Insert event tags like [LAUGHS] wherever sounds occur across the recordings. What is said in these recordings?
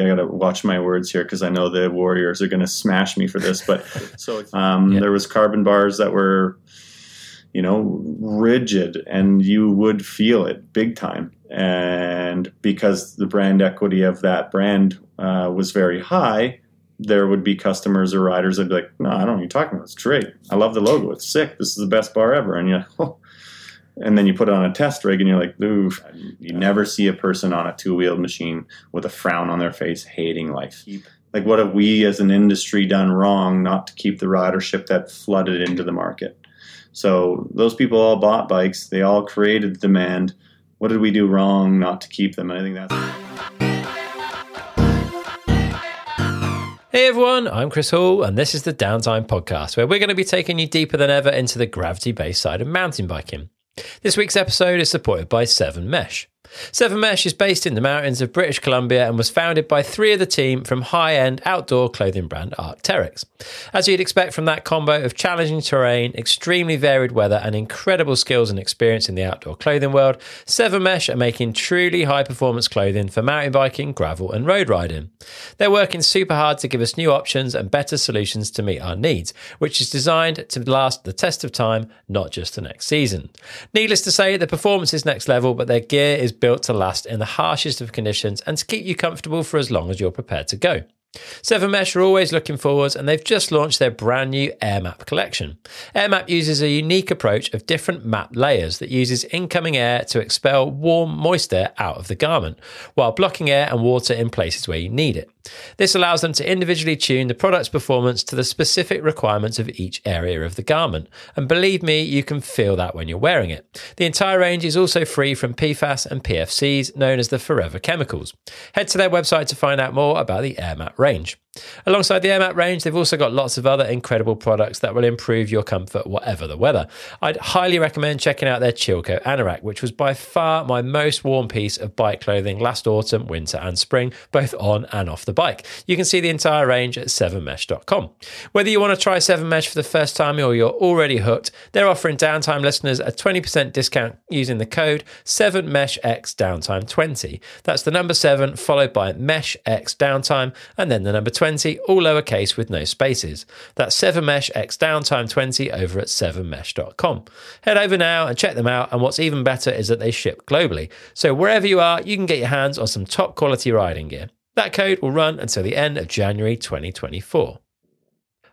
I got to watch my words here because I know the Warriors are going to smash me for this. But [LAUGHS] so um, yeah. there was carbon bars that were, you know, rigid, and you would feel it big time. And because the brand equity of that brand uh, was very high, there would be customers or riders that'd be like, "No, I don't know what you're talking about. It's great. I love the logo. It's sick. This is the best bar ever." And you're, [LAUGHS] oh, and then you put it on a test rig and you're like, ooh, you never see a person on a two wheeled machine with a frown on their face hating life. Like, what have we as an industry done wrong not to keep the ridership that flooded into the market? So, those people all bought bikes, they all created the demand. What did we do wrong not to keep them? And I think that's. Hey everyone, I'm Chris Hall, and this is the Downtime Podcast, where we're going to be taking you deeper than ever into the gravity based side of mountain biking. This week's episode is supported by 7 Mesh. Seven Mesh is based in the mountains of British Columbia and was founded by three of the team from high end outdoor clothing brand Arc'teryx. As you'd expect from that combo of challenging terrain, extremely varied weather, and incredible skills and experience in the outdoor clothing world, Seven Mesh are making truly high performance clothing for mountain biking, gravel, and road riding. They're working super hard to give us new options and better solutions to meet our needs, which is designed to last the test of time, not just the next season. Needless to say, the performance is next level, but their gear is built to last in the harshest of conditions and to keep you comfortable for as long as you're prepared to go. Seven Mesh are always looking forwards and they've just launched their brand new AirMap collection. AirMap uses a unique approach of different map layers that uses incoming air to expel warm, moist air out of the garment, while blocking air and water in places where you need it. This allows them to individually tune the product's performance to the specific requirements of each area of the garment. And believe me, you can feel that when you're wearing it. The entire range is also free from PFAS and PFCs, known as the forever chemicals. Head to their website to find out more about the AirMap range. Alongside the AirMap range, they've also got lots of other incredible products that will improve your comfort whatever the weather. I'd highly recommend checking out their Chilco Anorak, which was by far my most worn piece of bike clothing last autumn, winter, and spring, both on and off the bike. You can see the entire range at 7mesh.com. Whether you want to try 7mesh for the first time or you're already hooked, they're offering downtime listeners a 20% discount using the code 7meshx downtime 20. That's the number 7 followed by mesh x downtime and then the number 20 20, all lowercase with no spaces. That's 7mesh x downtime 20 over at 7mesh.com. Head over now and check them out. And what's even better is that they ship globally. So wherever you are, you can get your hands on some top quality riding gear. That code will run until the end of January 2024.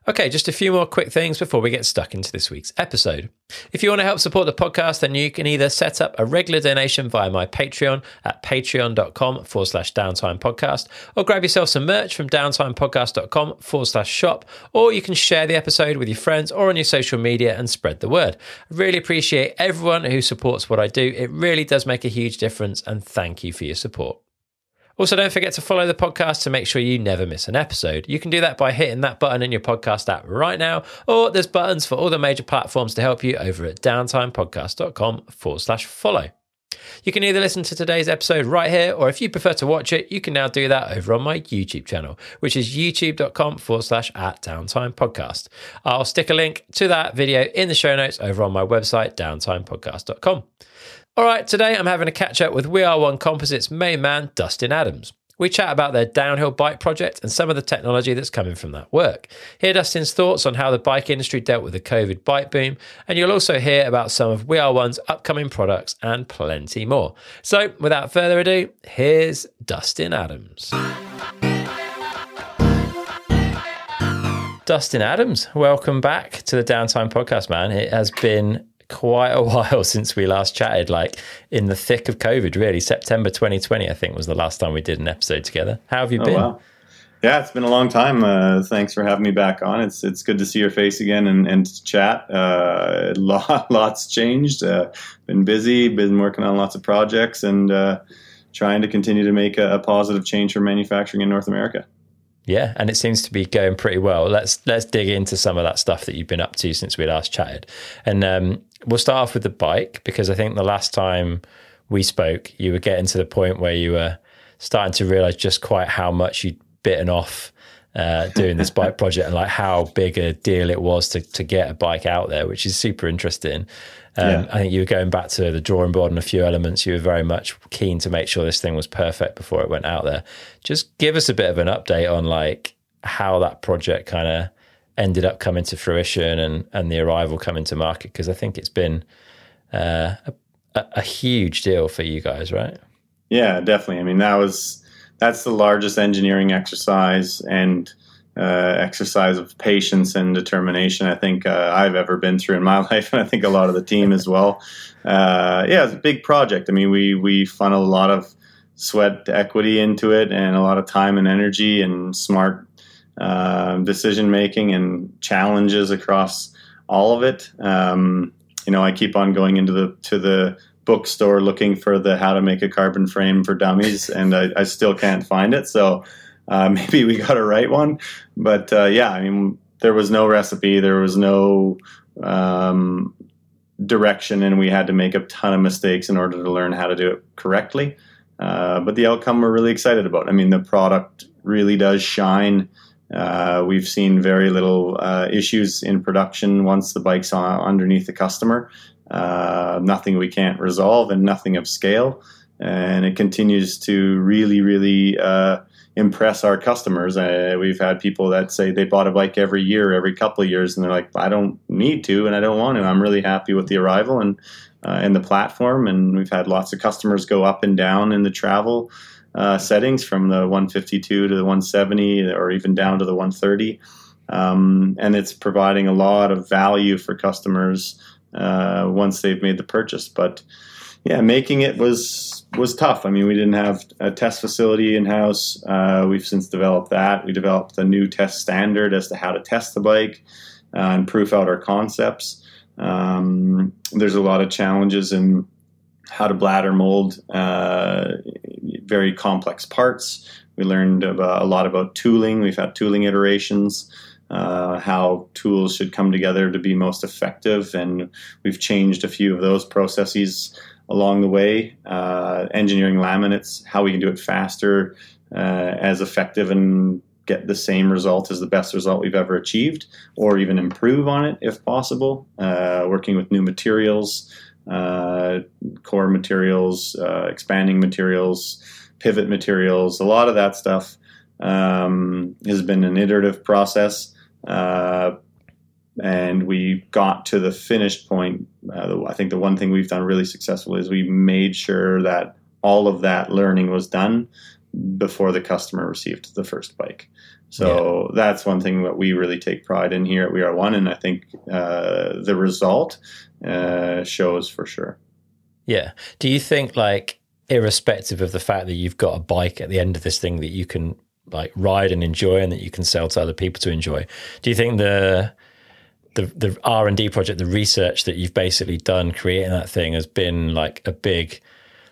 Okay, just a few more quick things before we get stuck into this week's episode. If you want to help support the podcast, then you can either set up a regular donation via my Patreon at patreon.com forward slash downtime podcast, or grab yourself some merch from downtimepodcast.com forward slash shop, or you can share the episode with your friends or on your social media and spread the word. I really appreciate everyone who supports what I do. It really does make a huge difference, and thank you for your support. Also, don't forget to follow the podcast to make sure you never miss an episode. You can do that by hitting that button in your podcast app right now, or there's buttons for all the major platforms to help you over at downtimepodcast.com forward slash follow. You can either listen to today's episode right here, or if you prefer to watch it, you can now do that over on my YouTube channel, which is youtube.com forward slash at downtime podcast. I'll stick a link to that video in the show notes over on my website, downtimepodcast.com. All right, today I'm having a catch up with We Are One Composites main man, Dustin Adams. We chat about their downhill bike project and some of the technology that's coming from that work. Hear Dustin's thoughts on how the bike industry dealt with the COVID bike boom, and you'll also hear about some of We Are One's upcoming products and plenty more. So, without further ado, here's Dustin Adams. Dustin Adams, welcome back to the Downtime Podcast, man. It has been quite a [LAUGHS] while since we last chatted, like in the thick of COVID, really. September 2020, I think, was the last time we did an episode together. How have you oh, been? Wow. Yeah, it's been a long time. Uh, thanks for having me back on. It's it's good to see your face again and, and to chat. Uh, [LAUGHS] lot, lots changed. Uh, been busy. Been working on lots of projects and uh, trying to continue to make a, a positive change for manufacturing in North America. Yeah, and it seems to be going pretty well. Let's let's dig into some of that stuff that you've been up to since we last chatted. And um, we'll start off with the bike because I think the last time we spoke, you were getting to the point where you were starting to realize just quite how much you'd bitten off uh, doing this bike project and like how big a deal it was to to get a bike out there, which is super interesting. Um, yeah. I think you were going back to the drawing board and a few elements. You were very much keen to make sure this thing was perfect before it went out there. Just give us a bit of an update on like how that project kind of ended up coming to fruition and and the arrival coming to market because I think it's been uh, a, a huge deal for you guys, right? Yeah, definitely. I mean, that was that's the largest engineering exercise and uh, exercise of patience and determination I think uh, I've ever been through in my [LAUGHS] life, and I think a lot of the team as well. Uh, yeah, it's a big project. I mean, we we funnel a lot of sweat equity into it, and a lot of time and energy, and smart uh, decision making and challenges across all of it. Um, you know, I keep on going into the to the bookstore looking for the how to make a carbon frame for dummies, and I, I still can't find it. So uh, [LAUGHS] maybe we got to write one. But uh, yeah, I mean, there was no recipe, there was no um, direction, and we had to make a ton of mistakes in order to learn how to do it correctly. Uh, but the outcome we're really excited about. I mean, the product really does shine. Uh, we've seen very little uh, issues in production once the bike's on, underneath the customer. Uh, nothing we can't resolve and nothing of scale. And it continues to really, really uh, impress our customers. Uh, we've had people that say they bought a bike every year, every couple of years, and they're like, I don't need to and I don't want to. I'm really happy with the arrival and, uh, and the platform. And we've had lots of customers go up and down in the travel uh, settings from the 152 to the 170 or even down to the 130. Um, and it's providing a lot of value for customers uh, once they've made the purchase. But yeah, making it was was tough. I mean, we didn't have a test facility in house. Uh, we've since developed that. We developed a new test standard as to how to test the bike uh, and proof out our concepts. Um, there's a lot of challenges in how to bladder mold uh, very complex parts. We learned about, a lot about tooling. We've had tooling iterations, uh, how tools should come together to be most effective, and we've changed a few of those processes along the way. Uh, engineering laminates, how we can do it faster, uh, as effective, and get the same result as the best result we've ever achieved, or even improve on it if possible. Uh, working with new materials uh, core materials, uh, expanding materials, pivot materials, a lot of that stuff um, has been an iterative process. Uh, and we got to the finished point. Uh, I think the one thing we've done really successfully is we made sure that all of that learning was done before the customer received the first bike. So yeah. that's one thing that we really take pride in here at We Are One, and I think uh, the result uh, shows for sure. Yeah. Do you think like irrespective of the fact that you've got a bike at the end of this thing that you can like ride and enjoy and that you can sell to other people to enjoy, do you think the the the R and D project, the research that you've basically done creating that thing has been like a big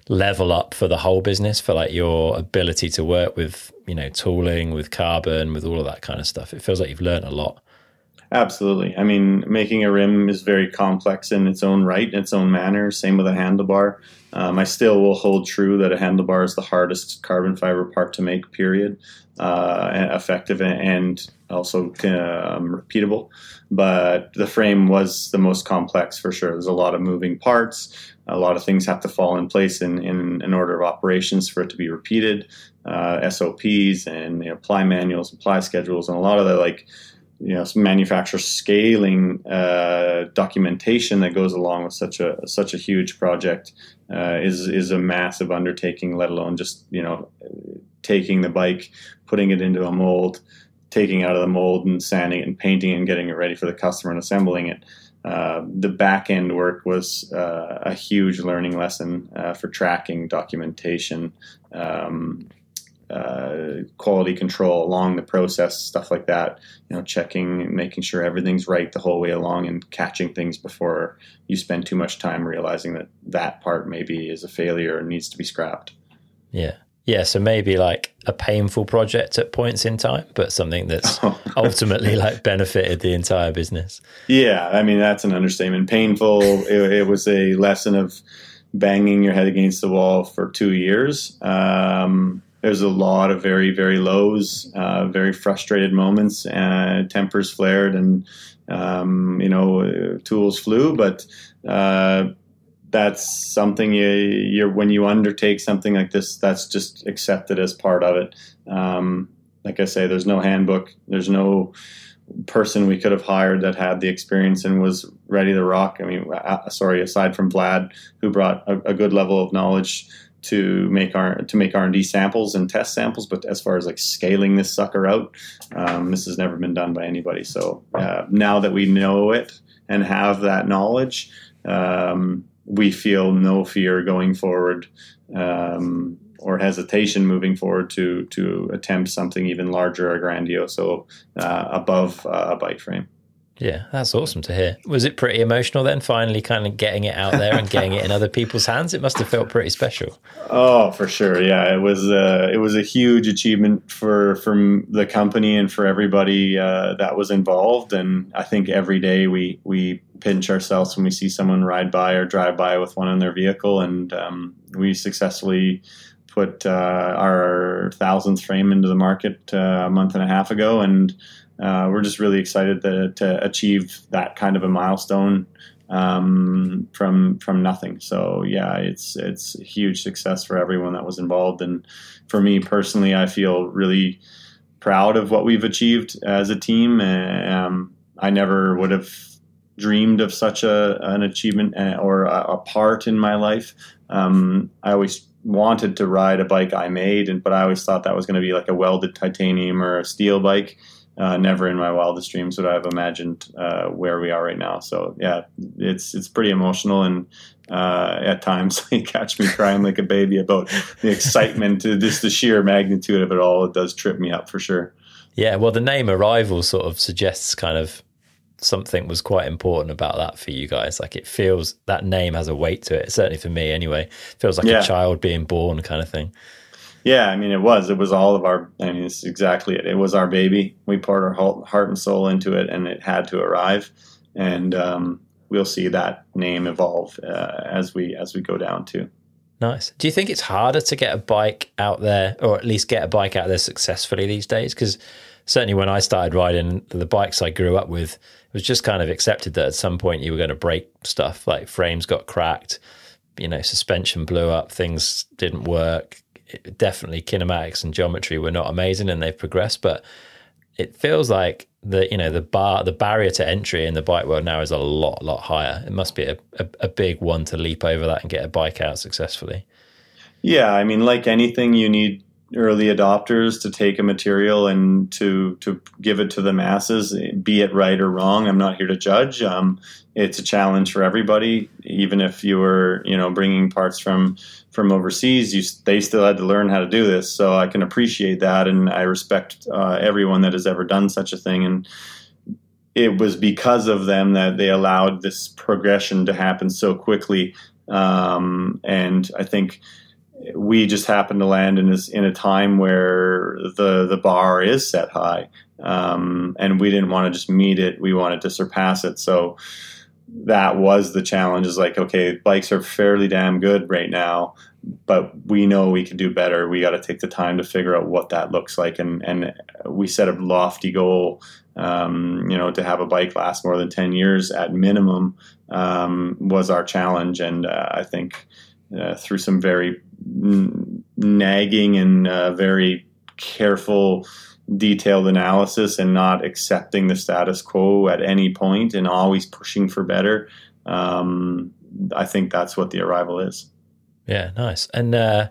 level up for the whole business for like your ability to work with you know tooling with carbon with all of that kind of stuff? It feels like you've learned a lot Absolutely. I mean, making a rim is very complex in its own right, in its own manner. Same with a handlebar. Um, I still will hold true that a handlebar is the hardest carbon fiber part to make, period. Uh, effective and also um, repeatable. But the frame was the most complex for sure. There's a lot of moving parts. A lot of things have to fall in place in, in an order of operations for it to be repeated. Uh, SOPs and you know, manuals and ply schedules and a lot of the like you know manufacturer scaling uh, documentation that goes along with such a such a huge project uh, is is a massive undertaking. Let alone just you know taking the bike, putting it into a mold, taking it out of the mold and sanding it and painting it and getting it ready for the customer and assembling it. Uh, the back end work was uh, a huge learning lesson uh, for tracking documentation. Um, uh, quality control along the process, stuff like that. You know, checking, making sure everything's right the whole way along, and catching things before you spend too much time realizing that that part maybe is a failure and needs to be scrapped. Yeah. Yeah, so maybe like a painful project at points in time, but something that's [LAUGHS] ultimately like benefited the entire business. Yeah, I mean that's an understatement. Painful. it, it was a lesson of banging your head against the wall for two years. Um, there's a lot of very very lows, uh, very frustrated moments, uh, tempers flared, and um, you know tools flew. But uh, that's something you, you're when you undertake something like this, that's just accepted as part of it. Um, like I say, there's no handbook, there's no person we could have hired that had the experience and was ready to rock. I mean, uh, sorry, aside from Vlad, who brought a, a good level of knowledge to make our to make R and D samples and test samples, but as far as like scaling this sucker out, um, this has never been done by anybody. So uh, now that we know it and have that knowledge, um, we feel no fear going forward um, or hesitation moving forward to to attempt something even larger or grandiose, so uh, above uh, a bike frame. Yeah, that's awesome to hear. Was it pretty emotional then, finally kind of getting it out there and getting it in other people's hands? It must have felt pretty special. Oh, for sure. Yeah, it was uh, it was a huge achievement for from the company and for everybody uh, that was involved. And I think every day we we pinch ourselves when we see someone ride by or drive by with one in their vehicle, and um, we successfully put uh, our thousandth frame into the market uh, a month and a half ago, and uh, we're just really excited to, to, achieve that kind of a milestone um, from from nothing. So yeah, it's it's a huge success for everyone that was involved, and for me personally, I feel really proud of what we've achieved as a team. Um, I never would have dreamed of such a an achievement uh, or a, a part in my life. Um, I always wanted to ride a bike I made, and but I always thought that was going to be like a welded titanium or a steel bike. Uh, never in my wildest dreams would I have imagined uh, where we are right now. So yeah, it's it's pretty emotional, and uh, at times [LAUGHS] you catch me crying like a baby about the excitement, to just the sheer magnitude of it all. It does trip me up for sure. Yeah, well, the name Arrival sort of suggests kind of something was quite important about that for you guys. Like it feels that name has a weight to it. Certainly for me, anyway. It feels like yeah. a child being born, kind of thing. Yeah, I mean, it was. It was all of our. I mean, it's exactly it. It was our baby. We poured our heart and soul into it, and it had to arrive. And um, we'll see that name evolve uh, as we as we go down too. Nice. Do you think it's harder to get a bike out there, or at least get a bike out there successfully these days? Because certainly when I started riding the bikes I grew up with, it was just kind of accepted that at some point you were going to break stuff. Like frames got cracked, you know, suspension blew up, things didn't work. It, definitely kinematics and geometry were not amazing, and they've progressed. But it feels like the you know the bar the barrier to entry in the bike world now is a lot lot higher. It must be a, a, a big one to leap over that and get a bike out successfully. Yeah, I mean, like anything, you need early adopters to take a material and to to give it to the masses, be it right or wrong. I'm not here to judge. Um, it's a challenge for everybody. Even if you were, you know, bringing parts from from overseas, you they still had to learn how to do this. So I can appreciate that, and I respect uh, everyone that has ever done such a thing. And it was because of them that they allowed this progression to happen so quickly. Um, and I think we just happened to land in this in a time where the the bar is set high, um, and we didn't want to just meet it; we wanted to surpass it. So that was the challenge. Is like, okay, bikes are fairly damn good right now, but we know we can do better. We got to take the time to figure out what that looks like, and and we set a lofty goal. Um, you know, to have a bike last more than ten years at minimum um, was our challenge, and uh, I think uh, through some very n- nagging and uh, very careful, detailed analysis and not accepting the status quo at any point and always pushing for better. Um, I think that's what the arrival is. Yeah, nice. And uh,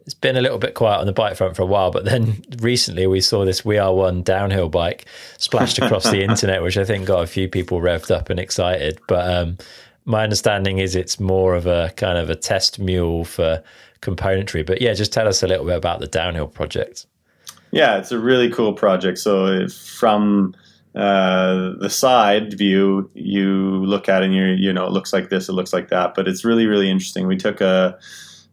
it's been a little bit quiet on the bike front for a while, but then [LAUGHS] recently we saw this We Are One downhill bike splashed across the [LAUGHS] internet, which I think got a few people revved up and excited. But um, my understanding is it's more of a kind of a test mule for componentry. But yeah, just tell us a little bit about the downhill project. Yeah, it's a really cool project. So from uh, the side view, you look at and you you know it looks like this, it looks like that, but it's really really interesting. We took a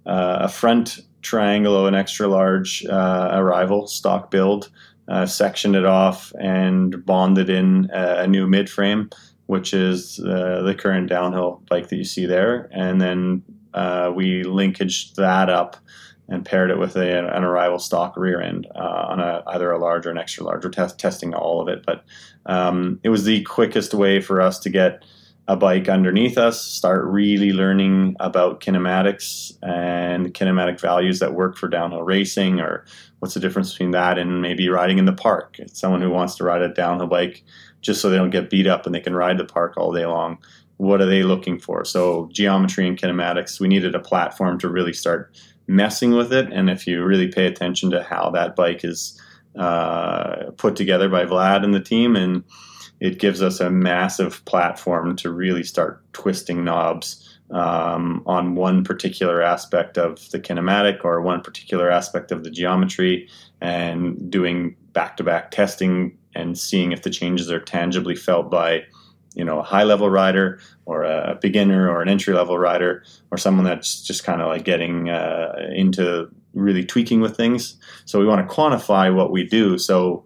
a front triangle, of an extra large uh, arrival stock build, uh, sectioned it off, and bonded in a, new mid frame which is uh, the current downhill bike that you see there. And then uh, we linkage that up and paired it with a, an arrival stock rear end uh, on a, either a large or an extra large. We're test, testing all of it, but um, it was the quickest way for us to get a bike underneath us, start really learning about kinematics and kinematic values that work for downhill racing, or what's the difference between that and maybe riding in the park. It's someone who wants to ride a downhill bike just so they don't get beat up and they can ride the park all day long. What are they looking for? So, geometry and kinematics, we needed a platform to really start messing with it. And if you really pay attention to how that bike is uh, put together by Vlad and the team, and it gives us a massive platform to really start twisting knobs um, on one particular aspect of the kinematic or one particular aspect of the geometry and doing back to back testing and seeing if the changes are tangibly felt by you know a high level rider or a beginner or an entry level rider or someone that's just kind of like getting uh, into really tweaking with things. So we want to quantify what we do. So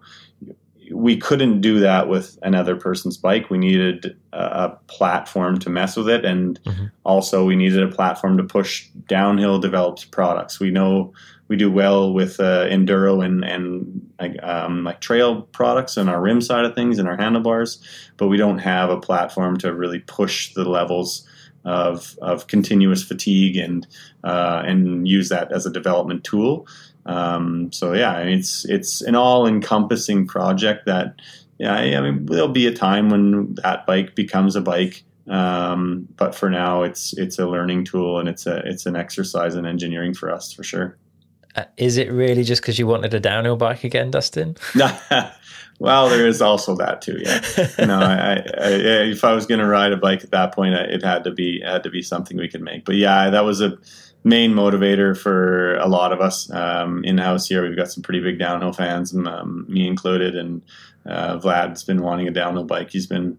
we couldn't do that with another person's bike. We needed a, platform to mess with it and mm-hmm. also we needed a platform to push downhill developed products. We know we do well with uh, enduro and and like, um, like trail products and our rim side of things and our handlebars, but we don't have a platform to really push the levels of of continuous fatigue and uh, and use that as a development tool. Um, so yeah, it's it's an all encompassing project that yeah, I mean there'll be a time when that bike becomes a bike. Um, but for now, it's it's a learning tool and it's a it's an exercise in engineering for us for sure. Uh, is it really just because you wanted a downhill bike again, Dustin? [LAUGHS] well, there is also that too. Yeah. No, I, I, if I was going to ride a bike at that point, it had to be had to be something we could make. But yeah, that was a main motivator for a lot of us um, in house here. We've got some pretty big downhill fans, um, me included, and uh, Vlad's been wanting a downhill bike. He's been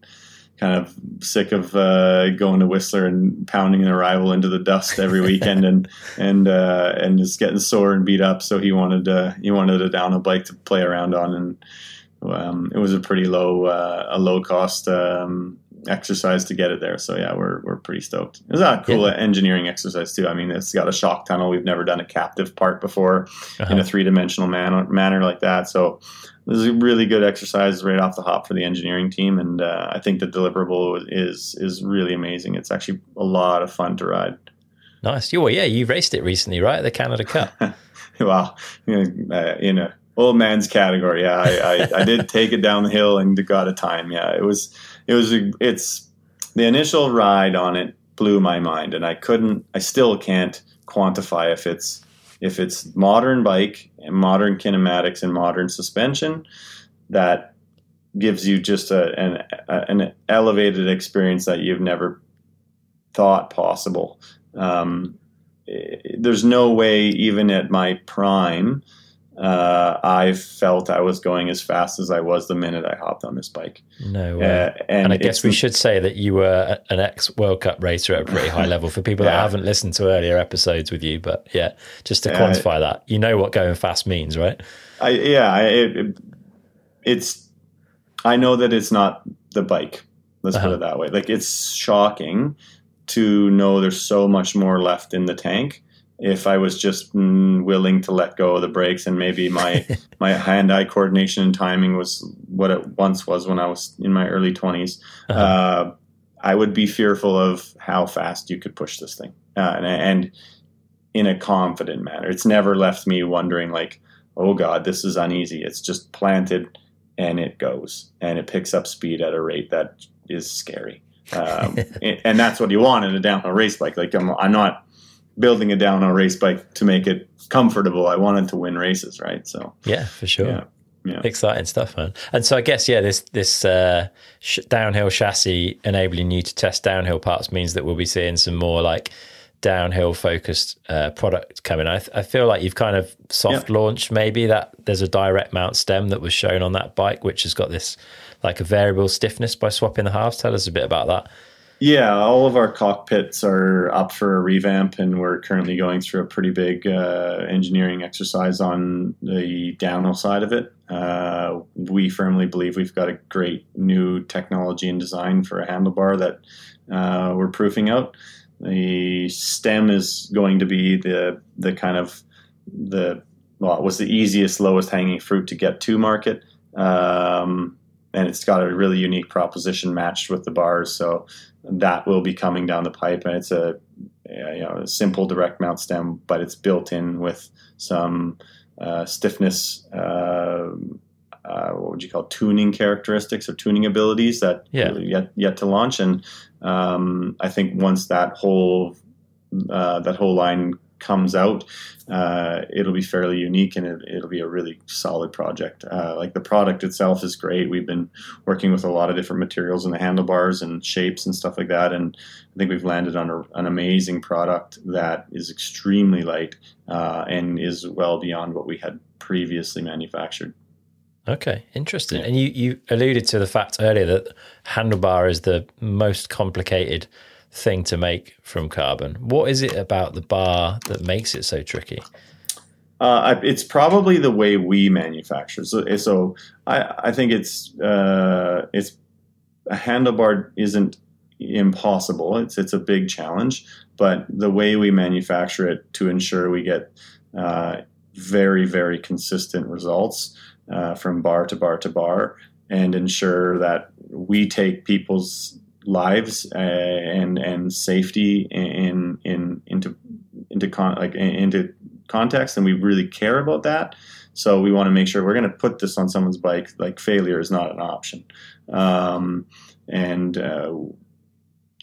kind of sick of uh, going to Whistler and pounding an arrival into the dust every weekend and [LAUGHS] and uh, and just getting sore and beat up. So he wanted uh, he wanted a downhill bike to play around on, and um, it was a pretty low uh, a low cost um, exercise to get it there. So yeah, we're we're pretty stoked. It's a cool yeah. engineering exercise too. I mean, it's got a shock tunnel. We've never done a captive part before uh-huh. in a three dimensional man- manner like that. So this is a really good exercise right off the hop for the engineering team, and uh, I think the deliverable is is really amazing. It's actually a lot of fun to ride. Nice. You well, yeah, you raced it recently, right? The Canada Cup. [LAUGHS] know, uh, in a old man's category, yeah, I, I, I, did take it down the hill and got a time. Yeah, it was it was a, it's the initial ride on it blew my mind, and I couldn't, I still can't quantify if it's if it's modern bike and modern kinematics and modern suspension that gives you just a, an, a, an elevated experience that you've never thought possible. Um, there's no way, even at my prime, uh, I felt I was going as fast as I was the minute I hopped on this bike. No way. Uh, and, and, I guess we should say that you were an ex World Cup racer at a pretty high [LAUGHS] level for people yeah. that haven't listened to earlier episodes with you. But yeah, just to quantify that, you know what going fast means, right? I, yeah, I, it, it's. I know that it's not the bike. Let's uh-huh. put it that way. Like it's shocking to know there's so much more left in the tank if I was just mm, willing to let go of the brakes and maybe my [LAUGHS] my hand eye coordination and timing was what it once was when I was in my early 20s, uh-huh. uh, I would be fearful of how fast you could push this thing uh, and, and, in a confident manner. It's never left me wondering like, oh God, this is uneasy. It's just planted and it goes and it picks up speed at a rate that is scary. Um, [LAUGHS] and that's what you want in a downhill race bike. Like I'm, I'm not building a downhill race bike to make it comfortable. I wanted to win races, right? So yeah, for sure. Yeah. Yeah. Exciting stuff, man. And so I guess yeah, this this uh, sh- downhill chassis enabling you to test downhill parts means that we'll be seeing some more like downhill focused uh, product coming. I, th- I feel like you've kind of soft yeah. launched maybe that there's a direct mount stem that was shown on that bike, which has got this like a variable stiffness by swapping the halves. Tell us a bit about that. Yeah, all of our cockpits are up for a revamp, and we're currently going through a pretty big uh, engineering exercise on the downhill side of it. Uh, we firmly believe we've got a great new technology and design for a handlebar that uh, we're proofing out. The stem is going to be the the kind of the well, it was the easiest, lowest hanging fruit to get to market. Um, and it's got a really unique proposition matched with the bars. So that will be coming down the pipe, and it's a you know a simple direct mount stem, but it's built in with some uh, stiffness. Uh, uh, what would you call tuning characteristics or tuning abilities that yeah. yet yet to launch, and um, I think once that whole uh, that whole line comes out, uh, it'll be fairly unique and it, will be a really solid project. Uh, like the product itself is great. We've been working with a lot of different materials in the handlebars and shapes and stuff like that, and I think we've landed on a, an amazing product that is extremely light uh, and is well beyond what we had previously manufactured. Okay, interesting. Yeah. And you, you alluded to the fact earlier that handlebar is the most complicated thing to make from carbon. What is it about the bar that makes it so tricky? Uh, it's probably the way we manufacture. So, so I, I think it's uh, it's a handlebar isn't impossible. It's it's a big challenge, but the way we manufacture it to ensure we get uh, very very consistent results uh, from bar to bar to bar, and ensure that we take people's lives uh, and and safety in in into into con- like into context, and we really care about that. So we want to make sure we're going to put this on someone's bike. Like failure is not an option, um, and uh,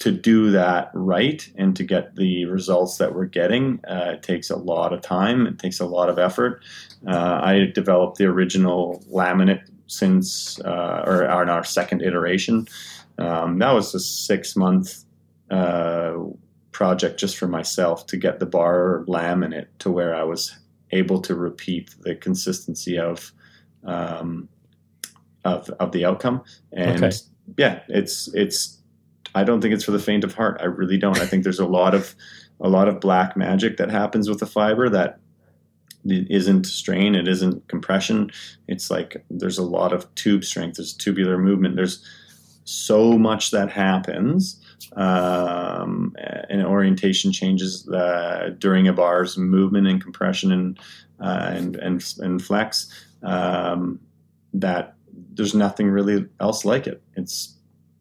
to do that right and to get the results that we're getting, uh, it takes a lot of time. It takes a lot of effort. Uh, I developed the original laminate since, uh, or, in our second iteration. Um, that was a six month uh, project just for myself to get the bar laminate to where I was able to repeat the consistency of um, of, of the outcome. And okay. yeah, it's it's. I don't think it's for the faint of heart. I really don't. I think there's a lot of a lot of black magic that happens with the fiber that it isn't strain, it isn't compression. It's like there's a lot of tube strength, there's tubular movement, there's so much that happens um, and orientation changes uh, during a bar's movement and compression and uh, and, and, and flex um, that there's nothing really else like it. It's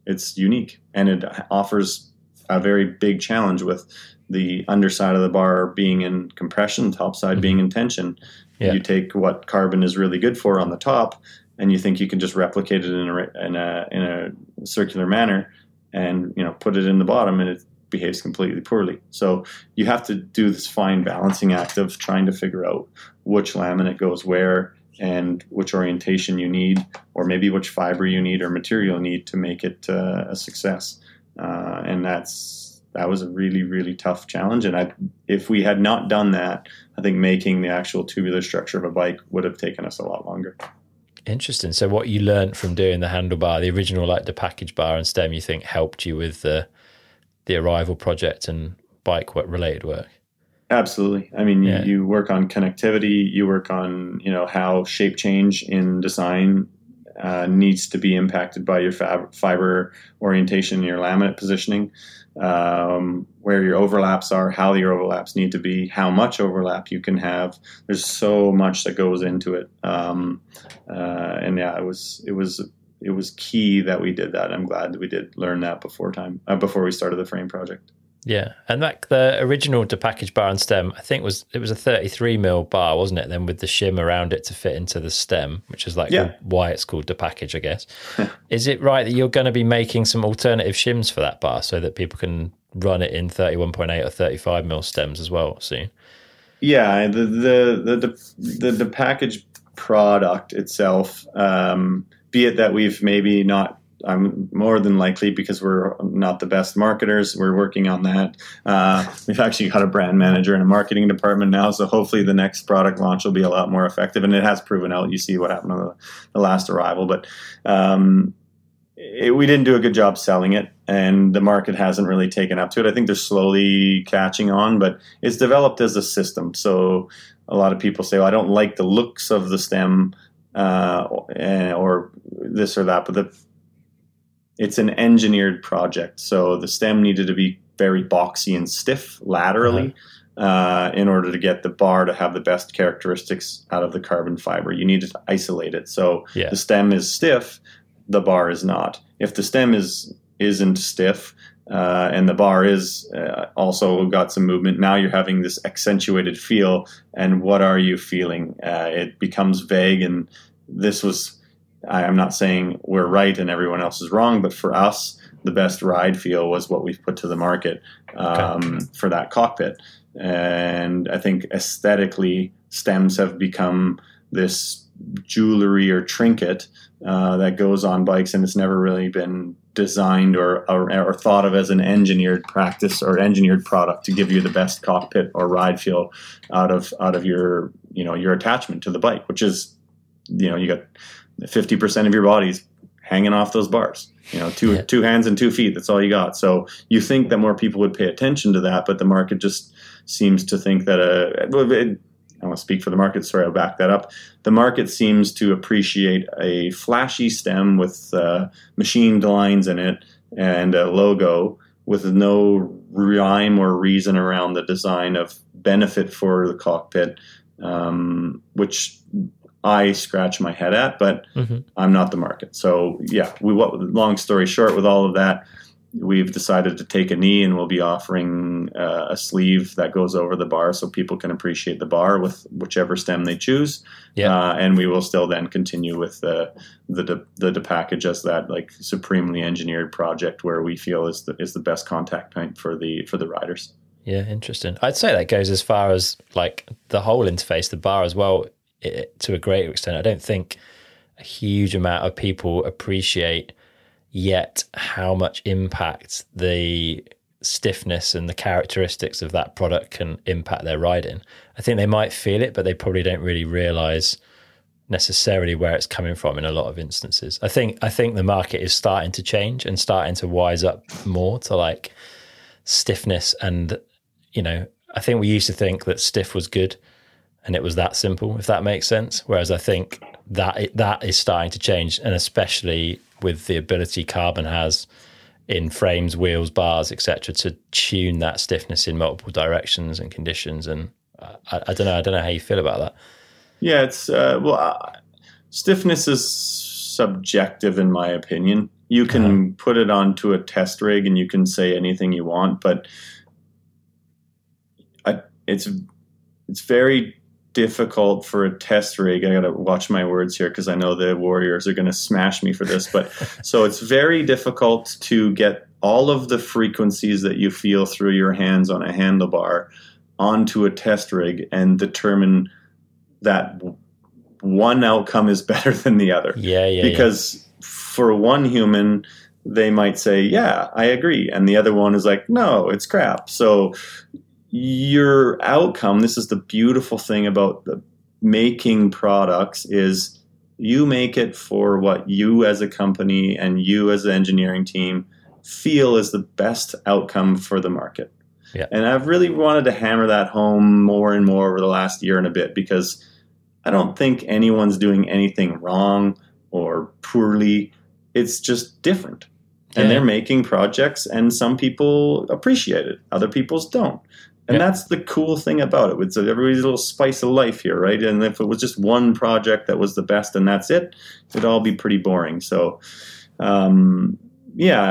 it's unique and it offers a very big challenge with the underside of the bar being in compression, top side mm-hmm. being in tension. Yeah. You take what carbon is really good for on the top and you think you can just replicate it in a, in a, in a circular manner and you know put it in the bottom and it behaves completely poorly. So you have to do this fine balancing act of trying to figure out which laminate goes where and which orientation you need, or maybe which fiber you need or material you need to make it uh, a success. Uh, and that's that was a really really tough challenge. And I, if we had not done that, I think making the actual tubular structure of a bike would have taken us a lot longer. Interesting. So, what you learned from doing the handlebar, the original, like the package bar and stem, you think helped you with the the arrival project and bike work related work? Absolutely. I mean, yeah. you, you, work on connectivity. You work on you know how shape change in design uh, needs to be impacted by your fab- fiber orientation, your laminate positioning um, where your overlaps are, how your overlaps need to be, how much overlap you can have. There's so much that goes into it, um, uh, and yeah, it was it was it was key that we did that. I'm glad that we did learn that before time uh, before we started the frame project. Yeah, and that the original to package bar and stem, I think was it was a 33 mil bar, wasn't it? Then with the shim around it to fit into the stem, which is like yeah. why it's called the package, I guess. [LAUGHS] is it right that you're going to be making some alternative shims for that bar so that people can run it in 31.8 or 35 mil stems as well soon? Yeah, the the the the, the, the package product itself, um, be it that we've maybe not I'm more than likely because we're not the best marketers. We're working on that. Uh, we've actually got a brand manager and a marketing department now, so hopefully the next product launch will be a lot more effective. And it has proven out. You see what happened on the, the last arrival, but um, it, we didn't do a good job selling it, and the market hasn't really taken up to it. I think they're slowly catching on, but it's developed as a system. So a lot of people say, "Well, I don't like the looks of the stem." Uh, or this or that, but the it's an engineered project. So the stem needed to be very boxy and stiff laterally. uh, in order to get the bar to have the best characteristics out of the carbon fiber. You need to isolate it. So Yeah. the stem is stiff, the bar is not. If the stem is isn't stiff uh, and the bar is uh, also got some movement, now you're having this accentuated feel. And what are you feeling? Uh, it becomes vague. And this was, I- I'm not saying we're right and everyone else is wrong, but for us, the best ride feel was what we've put to the market um, for that cockpit. And I think aesthetically, stems have become this jewelry or trinket uh, that goes on bikes, and it's never really been designed or, or or thought of as an engineered practice or engineered product to give you the best cockpit or ride feel out of out of your you know your attachment to the bike, which is you know you got fifty percent of your body's hanging off those bars. You know, two Yeah. two hands and two feet. That's all you got. So you think that more people would pay attention to that, but the market just seems to think that uh, it, I want to speak for the market. Sorry, I'll back that up. The market seems to appreciate a flashy stem with uh, machined lines in it and a logo with no rhyme or reason around the design of benefit for the cockpit, um, which I scratch my head at, but Mhm. I'm not the market. So yeah, we. What, long story short, with all of that, we've decided to take a knee, and we'll be offering uh, a sleeve that goes over the bar, so people can appreciate the bar with whichever stem they choose. Yeah. Uh, and we will still then continue with the the de, the de package as that like supremely engineered project where we feel is the is the best contact point for the for the riders. Yeah, interesting. I'd say that goes as far as like the whole interface, the bar as well, i to a greater extent. I don't think a huge amount of people appreciate yet how much impact the stiffness and the characteristics of that product can impact their riding. I think they might feel it, but they probably don't really realize necessarily where it's coming from in a lot of instances. I think I think the market is starting to change and starting to wise up more to like stiffness and you know, I think we used to think that stiff was good and it was that simple, if that makes sense. Whereas I think that that is starting to change, and especially with the ability carbon has in frames, wheels, bars, etc., to tune that stiffness in multiple directions and conditions. And I, I don't know, I don't know how you feel about that. Yeah, it's uh, well, uh, stiffness is subjective in my opinion. You can put it onto a test rig and you can say anything you want, but I, it's it's very difficult for a test rig. I got to watch my words here because I know the Warriors are going to smash me for this. But [LAUGHS] so it's very difficult to get all of the frequencies that you feel through your hands on a handlebar onto a test rig and determine that one outcome is better [LAUGHS] than the other. Yeah, yeah, because for one human, they might say, "Yeah, I agree," and the other one is like, "No, it's crap." So your outcome this is the beautiful thing about the making products is you make it for what you as a company and you as an engineering team feel is the best outcome for the market. Yeah. and i've really wanted to hammer that home more and more over the last year and a bit because i don't think anyone's doing anything wrong or poorly. It's just different. And Yeah. they're making projects and some people appreciate it. Other people's don't and Yeah. that's the cool thing about it. It's everybody's little spice of life here, right? And if it was just one project that was the best and that's it, it'd all be pretty boring. So, um, yeah,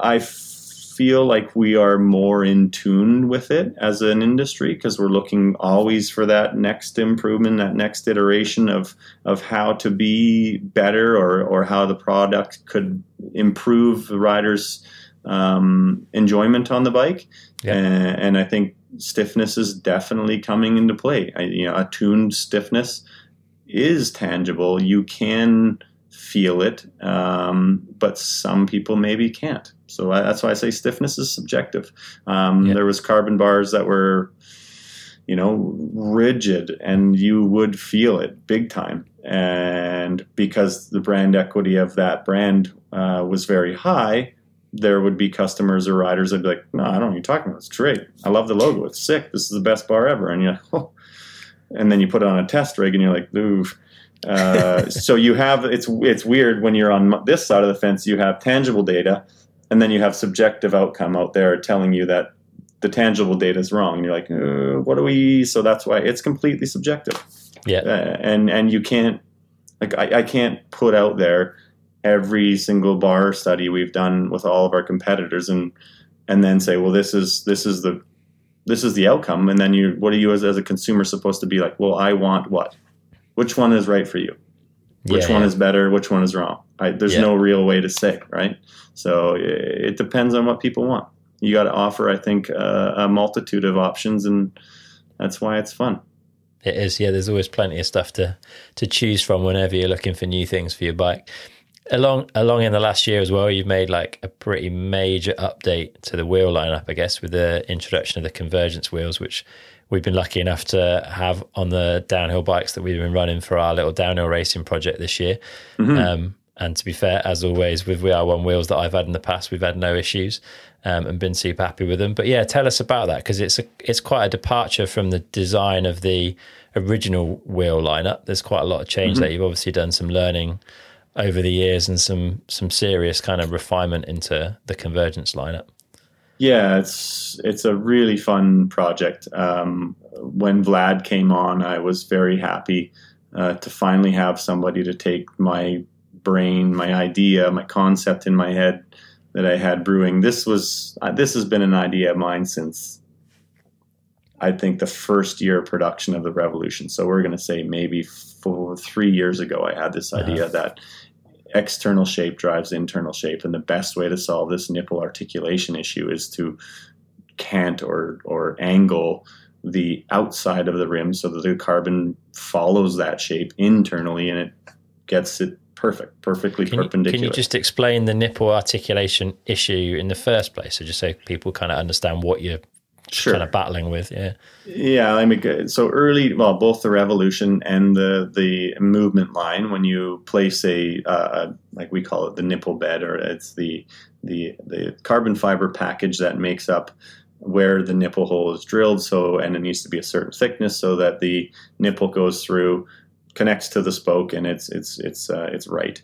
I, I- feel like we are more in tune with it as an industry because we're looking always for that next improvement, that next iteration of of how to be better or or how the product could improve the rider's um, enjoyment on the bike. Yeah. And, and I think stiffness is definitely coming into play. I, you know, attuned stiffness is tangible. You can feel it, um, but some people maybe can't. So I, that's why I say stiffness is subjective. Um, Yeah. There was carbon bars that were, you know, rigid, and you would feel it big time. And because the brand equity of that brand uh, was very high, there would be customers or riders that'd be like, "No, I don't know what you're talking about. It's great. I love the logo. It's sick. This is the best bar ever." And oh. [LAUGHS] and then you put it on a test rig, and you're like, "Ooh." Uh, [LAUGHS] so you have it's it's weird when you're on this side of the fence. You have tangible data, and then you have subjective outcome out there telling you that the tangible data is wrong. And you're like, uh, what do we? So that's why it's completely subjective. Yeah, uh, and and you can't like I, I can't put out there every single bar study we've done with all of our competitors and and then say, well, this is this is the this is the outcome, and then you what are you as, as a consumer supposed to be like? Well, I want what? Which one is right for you? Which Yeah, one yeah. is better? Which one is wrong? I, there's Yeah. no real way to say, right? So it, it depends on what people want. You got to offer, I think, uh, a multitude of options, and that's why it's fun. It is, yeah. There's always plenty of stuff to to choose from whenever you're looking for new things for your bike. Along along in the last year as well, you've made like a pretty major update to the wheel lineup, I guess, with the introduction of the convergence wheels, which we've been lucky enough to have on the downhill bikes that we've been running for our little downhill racing project this year. Um, and to be fair, as always, with VR1 wheels that I've had in the past, we've had no issues um, and been super happy with them. But yeah, tell us about that because it's a, it's quite a departure from the design of the original wheel lineup. There's quite a lot of change there. You've obviously done some learning over the years and some some serious kind of refinement into the convergence lineup. Yeah, it's it's a really fun project. Um, when Vlad came on, I was very happy uh, to finally have somebody to take my brain, my idea, my concept in my head that I had brewing. This was uh, this has been an idea of mine since I think the first year of production of the Revolution. So we're going to say maybe four, three years ago, I had this idea that external shape drives internal shape, and the best way to solve this nipple articulation issue is to cant or or angle the outside of the rim so that the carbon follows that shape internally and it gets it perfect, perfectly Can you, perpendicular. can you just explain the nipple articulation issue in the first place? So just so people kind of understand what you're sure. kind of battling with. Yeah. Yeah, I mean, so early, well, both the revolution and the the movement line, when you place a uh, like we call it the nipple bed, or it's the the the carbon fiber package that makes up where the nipple hole is drilled. So, and it needs to be a certain thickness so that the nipple goes through, connects to the spoke, and it's it's it's uh, it's right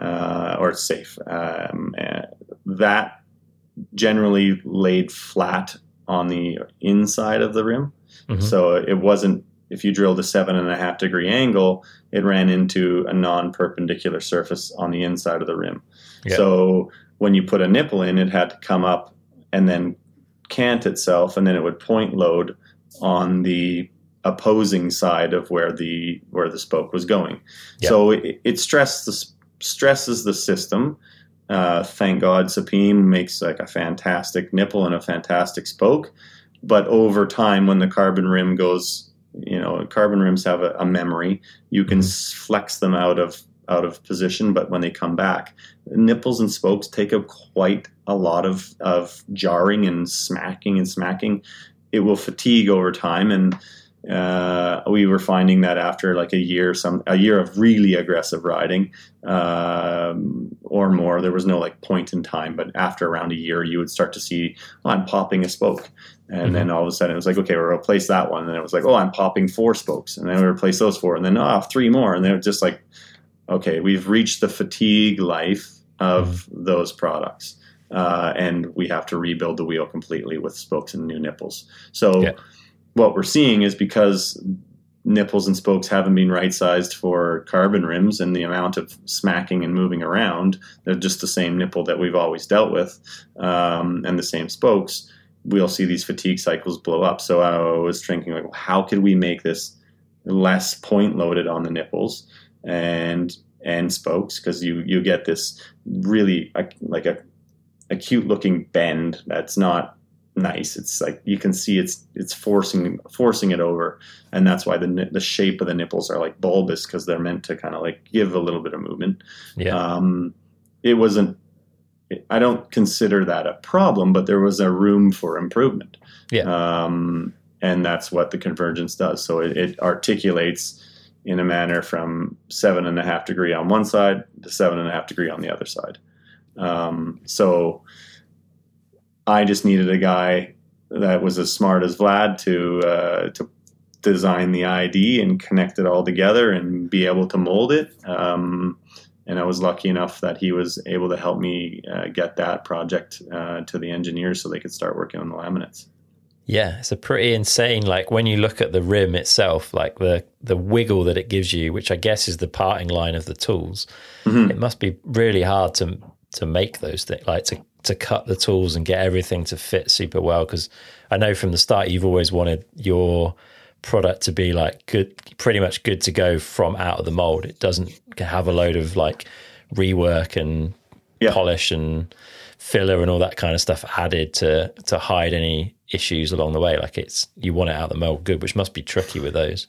uh, or it's safe. Um, uh, that generally laid flat on the inside of the rim. Mhm. So it wasn't, if you drilled a seven and a half degree angle, it ran into a non perpendicular surface on the inside of the rim. Yeah. So when you put a nipple in, it had to come up and then cant itself, and then it would point load on the opposing side of where the where the spoke was going. Yeah. So it, it stressed the, stresses the system. Uh, thank God, Sapim makes like a fantastic nipple and a fantastic spoke. But over time, when the carbon rim goes, you know, carbon rims have a, a memory. You can flex them out of out of position, but when they come back, nipples and spokes take up quite a lot of of jarring and smacking and smacking. It will fatigue over time, and uh, we were finding that after like a year, some a year of really aggressive riding um, or more, there was no like point in time. But after around a year, you would start to see, oh, I'm popping a spoke, and then all of a sudden it was like, okay, we'll replace that one. And then it was like, oh, I'm popping four spokes, and then we replace those four, and then oh, three more, and then it was just like, okay, we've reached the fatigue life of those products. Uh, and we have to rebuild the wheel completely with spokes and new nipples. So, Yeah. What we're seeing is because nipples and spokes haven't been right sized for carbon rims and the amount of smacking and moving around, they're just the same nipple that we've always dealt with um, and the same spokes. We'll see these fatigue cycles blow up. So I was thinking, like, how could we make this less point loaded on the nipples and and spokes because you you get this really like a a cute looking bend that's not nice. It's like you can see it's it's forcing forcing it over, and that's why the the shape of the nipples are like bulbous because they're meant to kind of like give a little bit of movement. Yeah. Um, it wasn't. I don't consider that a problem, but there was a room for improvement. Yeah. Um, and that's what the convergence does. So it, it articulates in a manner from seven and a half degree on one side to seven and a half degree on the other side. Um, so I just needed a guy that was as smart as Vlad to uh, to design the ID and connect it all together and be able to mold it. Um, and I was lucky enough that he was able to help me uh, get that project uh, to the engineers so they could start working on the laminates. Yeah, it's a pretty insane. Like when you look at the rim itself, like the the wiggle that it gives you, which I guess is the parting line of the tools. Mm-hmm. It must be really hard to to make those things, like to to cut the tools and get everything to fit super well. Because I know from the start you've always wanted your product to be like good, pretty much good to go from out of the mold. It doesn't have a load of like rework and yeah. polish and filler and all that kind of stuff added to to hide any issues along the way. Like it's you want it out the mold good, which must be tricky with those.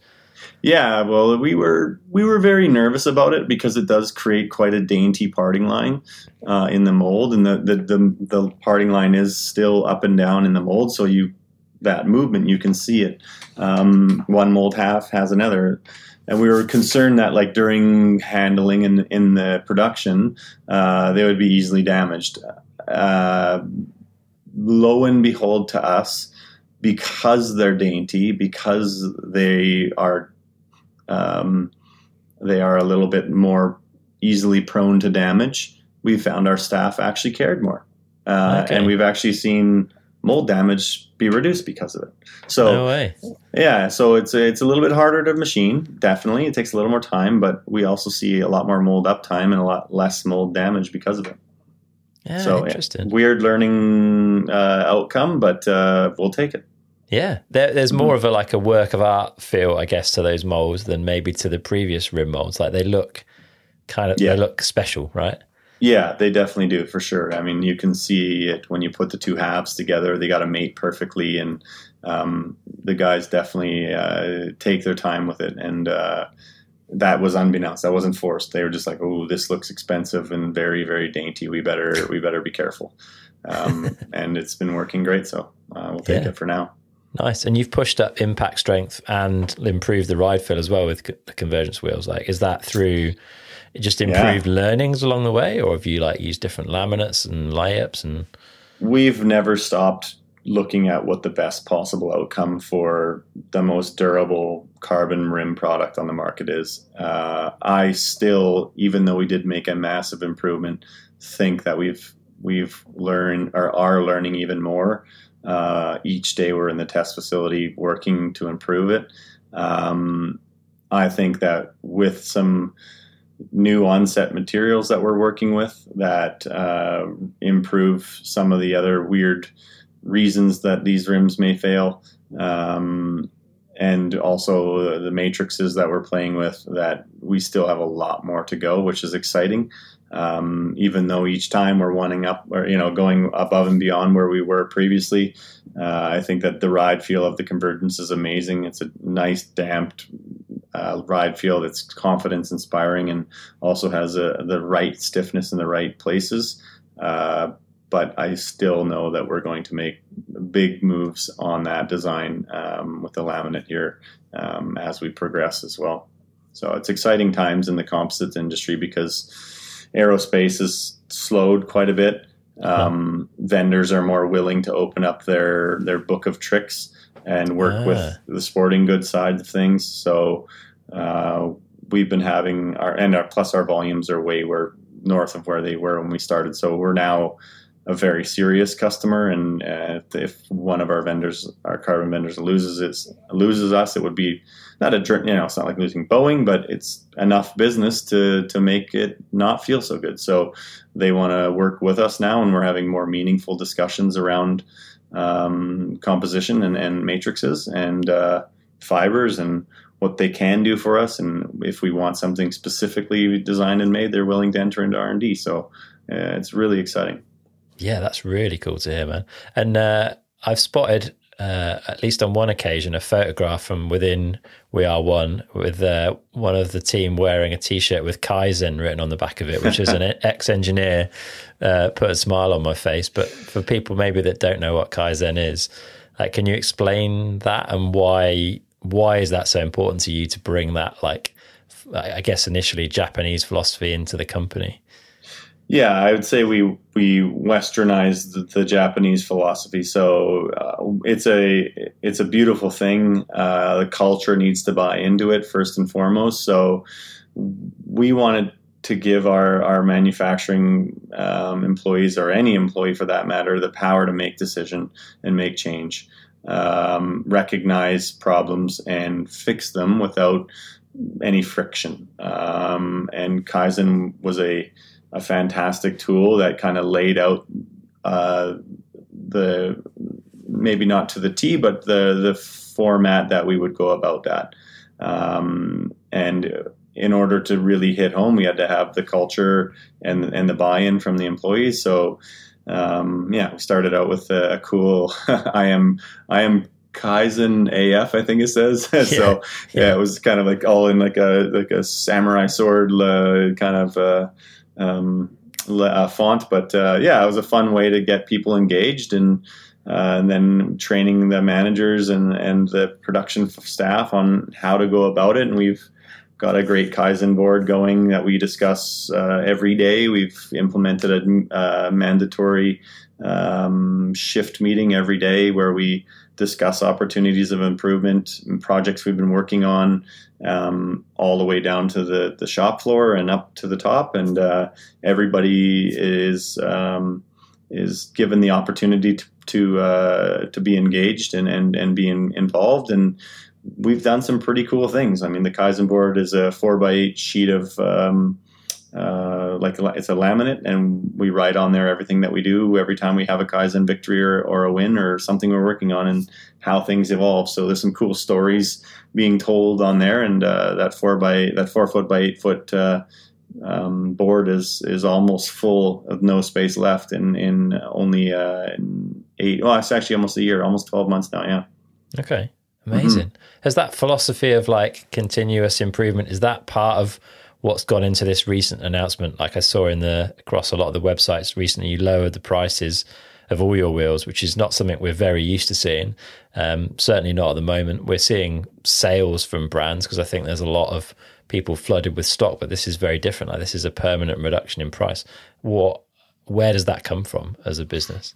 Yeah, well, we were we were very nervous about it because it does create quite a dainty parting line uh, in the mold, and the, the, the the parting line is still up and down in the mold, so you that movement you can see it. Um, one mold half has another, and we were concerned that like during handling in in the production, uh, they would be easily damaged. Uh, lo and behold, to us, because they're dainty, because they are um, they are a little bit more easily prone to damage. We found our staff actually cared more, uh, okay. and we've actually seen mold damage be reduced because of it. So, no way. yeah, so it's it's a little bit harder to machine. Definitely, it takes a little more time, but we also see a lot more mold uptime and a lot less mold damage because of it. Yeah, so interesting. weird learning uh, outcome, but uh, we'll take it. Yeah, there, there's more mm-hmm. of a like a work of art feel, I guess, to those molds than maybe to the previous rim molds. Like they look kind of, yeah. they look special, right? Yeah, they definitely do for sure. I mean, you can see it when you put the two halves together. They got to mate perfectly, and um, the guys definitely uh, take their time with it. And uh, that was unbeknownst. That wasn't forced. They were just like, "Oh, this looks expensive and very, very dainty. We better, we better be careful." Um, [LAUGHS] and it's been working great, so uh, we'll take yeah. it for now. Nice. And you've pushed up impact strength and improved the ride feel as well with the convergence wheels. Like, is that through just improved yeah. learnings along the way, or have you like used different laminates and layups? And we've never stopped looking at what the best possible outcome for the most durable carbon rim product on the market is. Uh, I still, even though we did make a massive improvement, think that we've we've learned or are learning even more. Uh, each day we're in the test facility working to improve it. Um, I think that with some new onset materials that we're working with that uh, improve some of the other weird reasons that these rims may fail. Um, and also the matrices that we're playing with that we still have a lot more to go, which is exciting. Um, even though each time we're wanting up or you know going above and beyond where we were previously, uh, I think that the ride feel of the convergence is amazing. It's a nice damped uh, ride feel that's confidence inspiring and also has a, the right stiffness in the right places. Uh, but I still know that we're going to make big moves on that design um, with the laminate here um, as we progress as well. So it's exciting times in the composites industry because aerospace has slowed quite a bit. Um, vendors are more willing to open up their their book of tricks and work ah. with the sporting goods side of things. So uh, we've been having our and our plus our volumes are way where north of where they were when we started. So we're now a very serious customer, and uh, if one of our vendors, our carbon vendors, loses loses us, it would be not a you know it's not like losing Boeing, but it's enough business to to make it not feel so good. So they want to work with us now, and we're having more meaningful discussions around um, composition and, and matrices and uh, fibers and what they can do for us and if we want something specifically designed and made they're willing to enter into r&d so uh, it's really exciting yeah, that's really cool to hear, man. And uh, I've spotted, uh, at least on one occasion, a photograph from within We Are One with uh, one of the team wearing a T-shirt with Kaizen written on the back of it, which is an [LAUGHS] ex-engineer uh, put a smile on my face. But for people maybe that don't know what Kaizen is, like, can you explain that and why? Why is that so important to you to bring that, like, I guess initially Japanese philosophy into the company? Yeah, I would say we we westernized the, the Japanese philosophy. So uh, it's a it's a beautiful thing. Uh, the culture needs to buy into it first and foremost. So we wanted to give our our manufacturing um, employees or any employee for that matter the power to make decision and make change. um, recognize problems and fix them without any friction. Um, and Kaizen was a, a fantastic tool that kind of laid out uh, the maybe not to the T, but the the format that we would go about that. Um, and in order to really hit home, we had to have the culture and and the buy-in from the employees. So um, yeah, we started out with a, cool. [LAUGHS] I am I am Kaizen AF, I think it says. [LAUGHS] so yeah, yeah, it was kind of like all in like a like a samurai sword uh, kind of uh, um, uh, font. But uh, yeah, it was a fun way to get people engaged and. Uh, and then training the managers and, and the production staff on how to go about it. And we've got a great Kaizen board going that we discuss uh, every day. We've implemented a uh, mandatory um, shift meeting every day where we discuss opportunities of improvement and projects we've been working on, um, all the way down to the, the shop floor and up to the top. And uh, everybody is um, is given the opportunity to to, uh, to be engaged and and, and be in, involved. And we've done some pretty cool things. I mean, the Kaizen board is a four by eight sheet of um, uh, like it's a laminate, and we write on there everything that we do every time we have a Kaizen victory or, or a win or something we're working on, and how things evolve. So there's some cool stories being told on there, and uh, that four by that four foot by eight foot uh, um, board is is almost full of no space left in in only uh, in eight. Well, it's actually almost a year, almost twelve months now. Yeah. Okay. Amazing. Mm-hmm. Has that philosophy of like continuous improvement is that part of what's gone into this recent announcement. Like I saw in the across a lot of the websites recently, you lowered the prices of all your wheels, which is not something we're very used to seeing. Um, certainly not at the moment. We're seeing sales from brands because I think there's a lot of people flooded with stock, but this is very different. Like this is a permanent reduction in price. What, where does that come from as a business?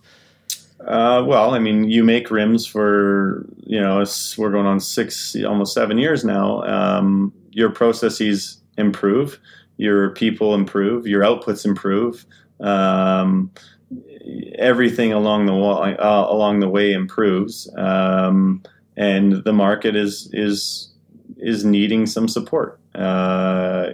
Uh, well, I mean, you make rims for you know we're going on six, almost seven years now. Um, your processes improve, your people improve, your outputs improve. Um, everything along the way, uh, along the way improves, um, and the market is is is needing some support. Uh,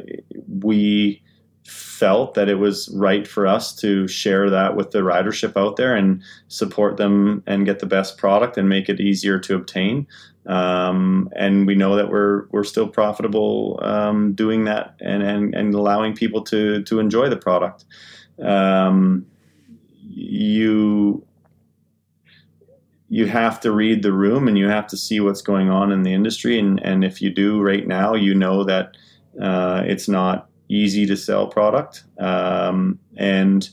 we felt that it was right for us to share that with the ridership out there and support them and get the best product and make it easier to obtain. Um, and we know that we're we're still profitable um, doing that and, and and allowing people to to enjoy the product. Um, you you have to read the room and you have to see what's going on in the industry and and if you do right now, you know that uh, it's not easy to sell product um, and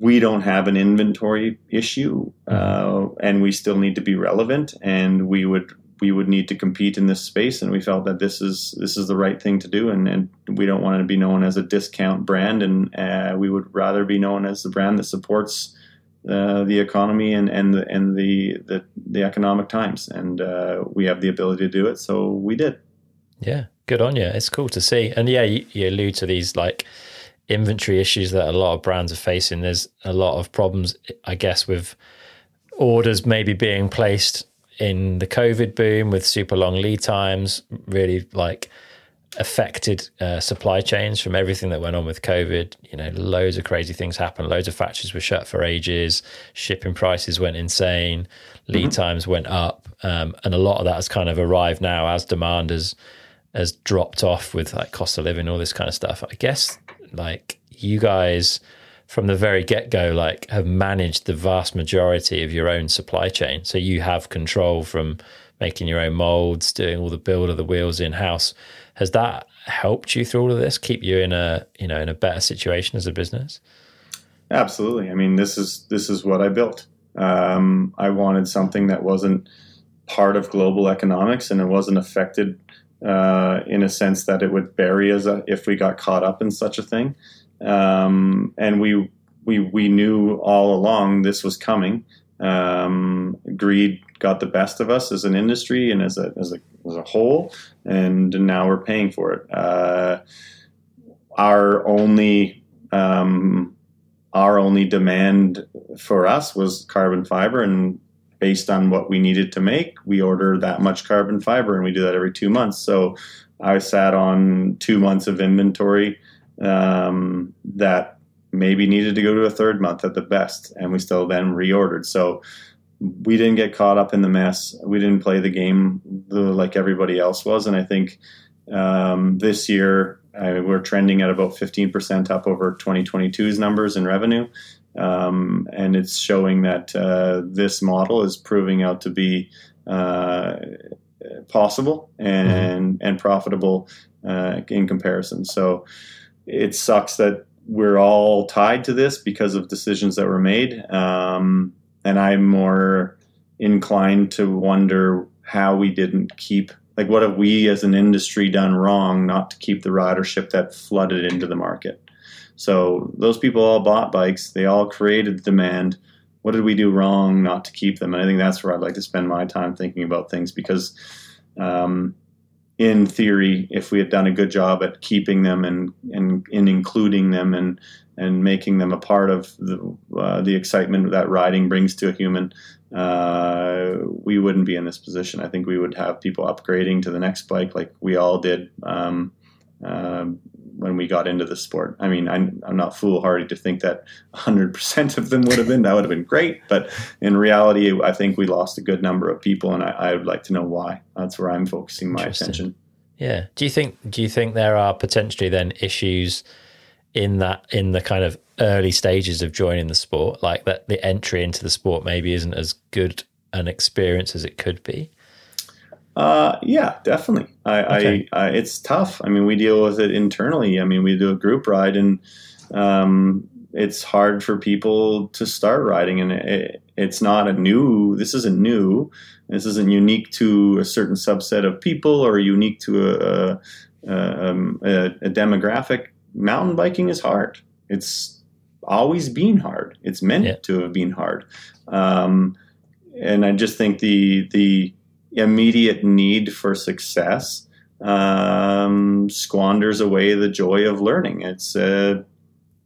we don't have an inventory issue, uh, and we still need to be relevant, and we would we would need to compete in this space, and we felt that this is this is the right thing to do, and, and we don't want to be known as a discount brand, and uh, we would rather be known as the brand that supports uh, the economy and and the and the the, the economic times, and uh, we have the ability to do it, so we did. Yeah, good on you. It's cool to see, and yeah, you, you allude to these like inventory issues that a lot of brands are facing. There's a lot of problems, I guess, with orders maybe being placed in the COVID boom with super long lead times, really like affected uh, supply chains from everything that went on with COVID. You know, loads of crazy things happened. Loads of factories were shut for ages. Shipping prices went insane. Lead mm-hmm. times went up, um, and a lot of that has kind of arrived now as demand has has dropped off with like cost of living, all this kind of stuff. I guess like you guys from the very get-go like have managed the vast majority of your own supply chain. So you have control from making your own molds doing all the build of the wheels in house has that helped you through all of this keep you in a you know in a better situation as a business? Absolutely. I mean this is this is what i built. Um, i wanted something that wasn't part of global economics and it wasn't affected uh, in a sense that it would bury us if we got caught up in such a thing. Um, and we we we knew all along this was coming. Um, greed got the best of us as an industry and as a as a as a whole, and now we're paying for it. Uh, our only um, our only demand for us was carbon fiber, and based on what we needed to make, we order that much carbon fiber, and we do that every two months. So I sat on two months of inventory um, that maybe needed to go to a third month at the best, and we still then reordered. So we didn't get caught up in the mess. We didn't play the game the, like everybody else was, and I think um, this year uh, we're trending at about 15% up over 2022's numbers in revenue. Um, and it's showing that uh, this model is proving out to be uh, possible and mm-hmm. and profitable uh, in comparison. So it sucks that we're all tied to this because of decisions that were made, um, and I'm more inclined to wonder how we didn't keep like what have we as an industry done wrong not to keep the ridership that flooded into the market so those people all bought bikes. They all created the demand. What did we do wrong not to keep them? And i think that's where i'd like to spend my time thinking about things because um, in theory if we had done a good job at keeping them and and, and including them and and making them a part of the, uh, the excitement that riding brings to a human, uh, we wouldn't be in this position. I think we would have people upgrading to the next bike like we all did um, uh, when we got into the sport. I mean, I'm, I'm not foolhardy to think that [LAUGHS] 100% of them would have been. That would have been great. But in reality, I think we lost a good number of people, and I, I would like to know why. That's where I'm focusing my attention. Yeah. Do you think? Do you think there are potentially then issues? in that in the kind of early stages of joining the sport like that the entry into the sport maybe isn't as good an experience as it could be uh, yeah definitely I, okay. I, I, it's tough i mean we deal with it internally i mean we do a group ride and um, it's hard for people to start riding and it, it's not a new this isn't new this isn't unique to a certain subset of people or unique to a, a, um, a, a demographic mountain biking is hard. It's always been hard. It's meant yeah. to have been hard. Um, and I just think the the immediate need for success um, squanders away the joy of learning. It's uh,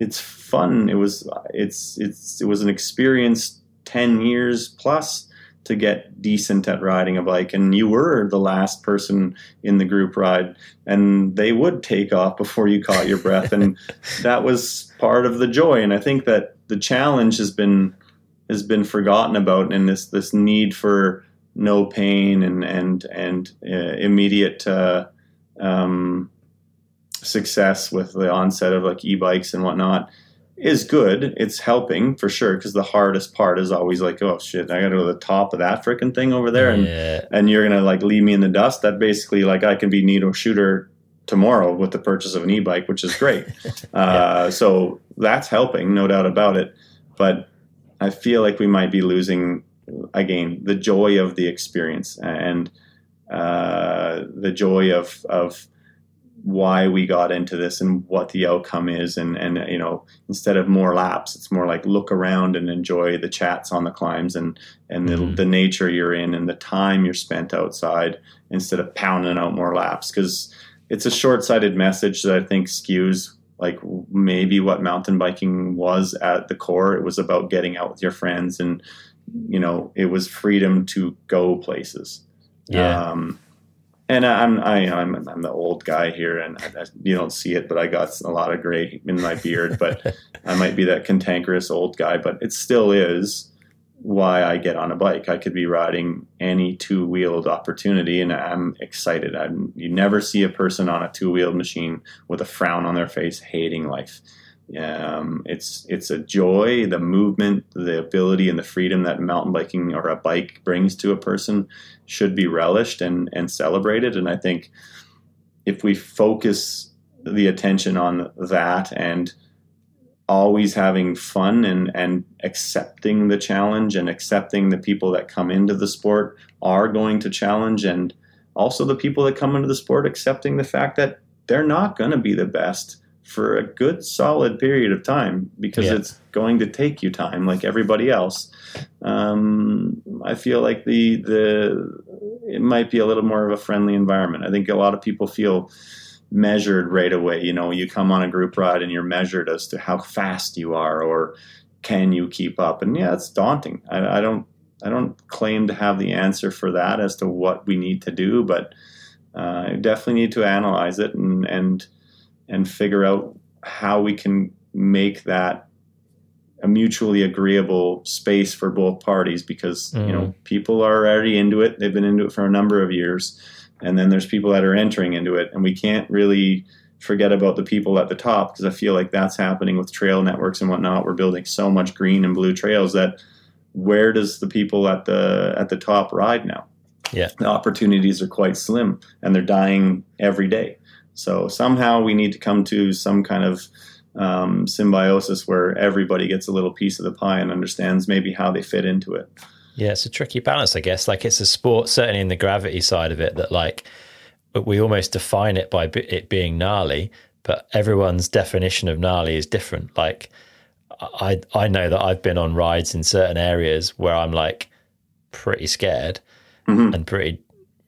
it's fun. It was it's it's it was an experience ten years plus to get decent at riding a bike and you were the last person in the group ride and they would take off before you caught your breath and [LAUGHS] that was part of the joy and i think that the challenge has been has been forgotten about and this this need for no pain and and and uh, immediate uh, um, success with the onset of like e-bikes and whatnot is good. It's helping for sure because the hardest part is always like, oh shit, I got to go to the top of that freaking thing over there, and yeah. and you're gonna like leave me in the dust. That basically like I can be Nino Schurter tomorrow with the purchase of an e-bike, which is great. [LAUGHS] uh, so that's helping, no doubt about it. But I feel like we might be losing again the joy of the experience and uh, the joy of of why we got into this and what the outcome is. And and you know instead of more laps it's more like look around and enjoy the chats on the climbs and and mm-hmm. the, the nature you're in and the time you're spent outside instead of pounding out more laps. Because it's a short-sighted message that I think skews like maybe what mountain biking was at the core. It was about getting out with your friends and you know it was freedom to go places yeah um, and I'm I, am i I'm the old guy here, and I, you don't see it, but I got a lot of gray in my beard. But [LAUGHS] I might be that cantankerous old guy, but it still is why I get on a bike. I could be riding any two wheeled opportunity, and I'm excited. I'm, you never see a person on a two wheeled machine with a frown on their face, hating life. Um, it's it's a joy, the movement, the ability, and the freedom that mountain biking or a bike brings to a person should be relished and and celebrated. And I think if we focus the attention on that and always having fun and and accepting the challenge and accepting the people that come into the sport are going to challenge and also the people that come into the sport accepting the fact that they're not going to be the best for a good solid period of time because yeah. it's going to take you time like everybody else. Um, i feel like the the it might be a little more of a friendly environment. I think a lot of people feel measured right away. You know you come on a group ride and you're measured as to how fast you are or can you keep up? And yeah it's daunting. I, I don't I don't claim to have the answer for that as to what we need to do, but uh, I definitely need to analyze it and and and figure out how we can make that a mutually agreeable space for both parties because mm. you know mm. people are already into it. They've been into it for a number of years. And then there's people that are entering into it. And we can't really forget about the people at the top because i feel like that's happening with trail networks and whatnot. We're building so much green and blue trails that where does the people at the at the top ride now? Yeah. The opportunities are quite slim and they're dying every day so somehow we need to come to some kind of um, symbiosis where everybody gets a little piece of the pie and understands maybe how they fit into it. Yeah, it's a tricky balance, I guess. Like it's a sport, certainly in the gravity side of it, that like we almost define it by it being gnarly, but everyone's definition of gnarly is different. Like I I know that I've been on rides in certain areas where I'm like pretty scared mm-hmm. and pretty,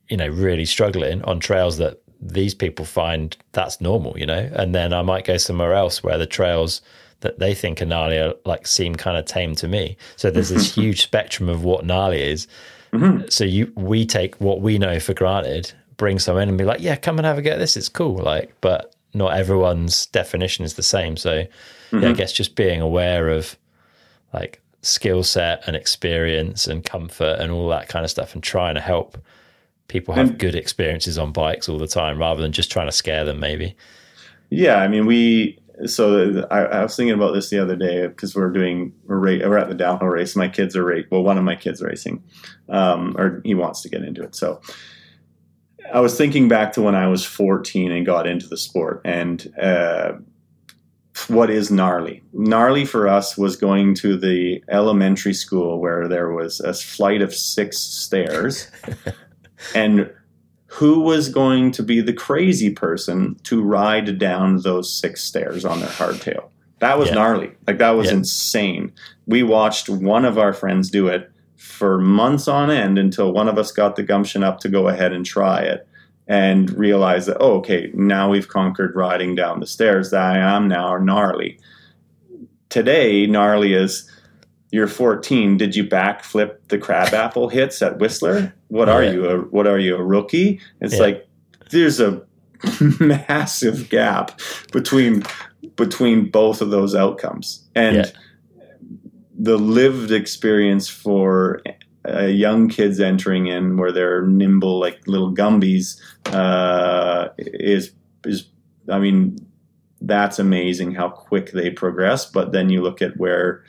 you know, really struggling on trails that these people find that's normal, you know. And then I might go somewhere else where the trails that they think are gnarly are like seem kind of tame to me. So there's this [LAUGHS] huge spectrum of what gnarly is. Mm-hmm. So you we take what we know for granted, bring some in and be like, yeah, come and have a go at this. It's cool. Like, but not everyone's definition is the same. So mm-hmm. yeah, I guess just being aware of like skill set and experience and comfort and all that kind of stuff and trying to help people have and, good experiences on bikes all the time rather than just trying to scare them maybe. Yeah i mean we so I, I was thinking about this the other day because we're doing we're, we're at the downhill race. My kids are racing well one of my kids racing um, or he wants to get into it. So i was thinking back to when i was 14 and got into the sport and uh, what is gnarly? Gnarly for us was going to the elementary school where there was a flight of six stairs [LAUGHS] and who was going to be the crazy person to ride down those six stairs on their hardtail? That was yeah. gnarly. Like that was yeah. insane. We watched one of our friends do it for months on end until one of us got the gumption up to go ahead and try it and realize that, oh, okay, now we've conquered riding down the stairs that I am now gnarly. Today, gnarly is you're 14. Did you backflip the crabapple [LAUGHS] hits at Whistler? What are you? A, what are you? A rookie? It's yeah. like there's a [LAUGHS] massive gap between between both of those outcomes, and yeah. the lived experience for uh, young kids entering in where they're nimble like little gumbies uh, is is I mean that's amazing how quick they progress. But then you look at where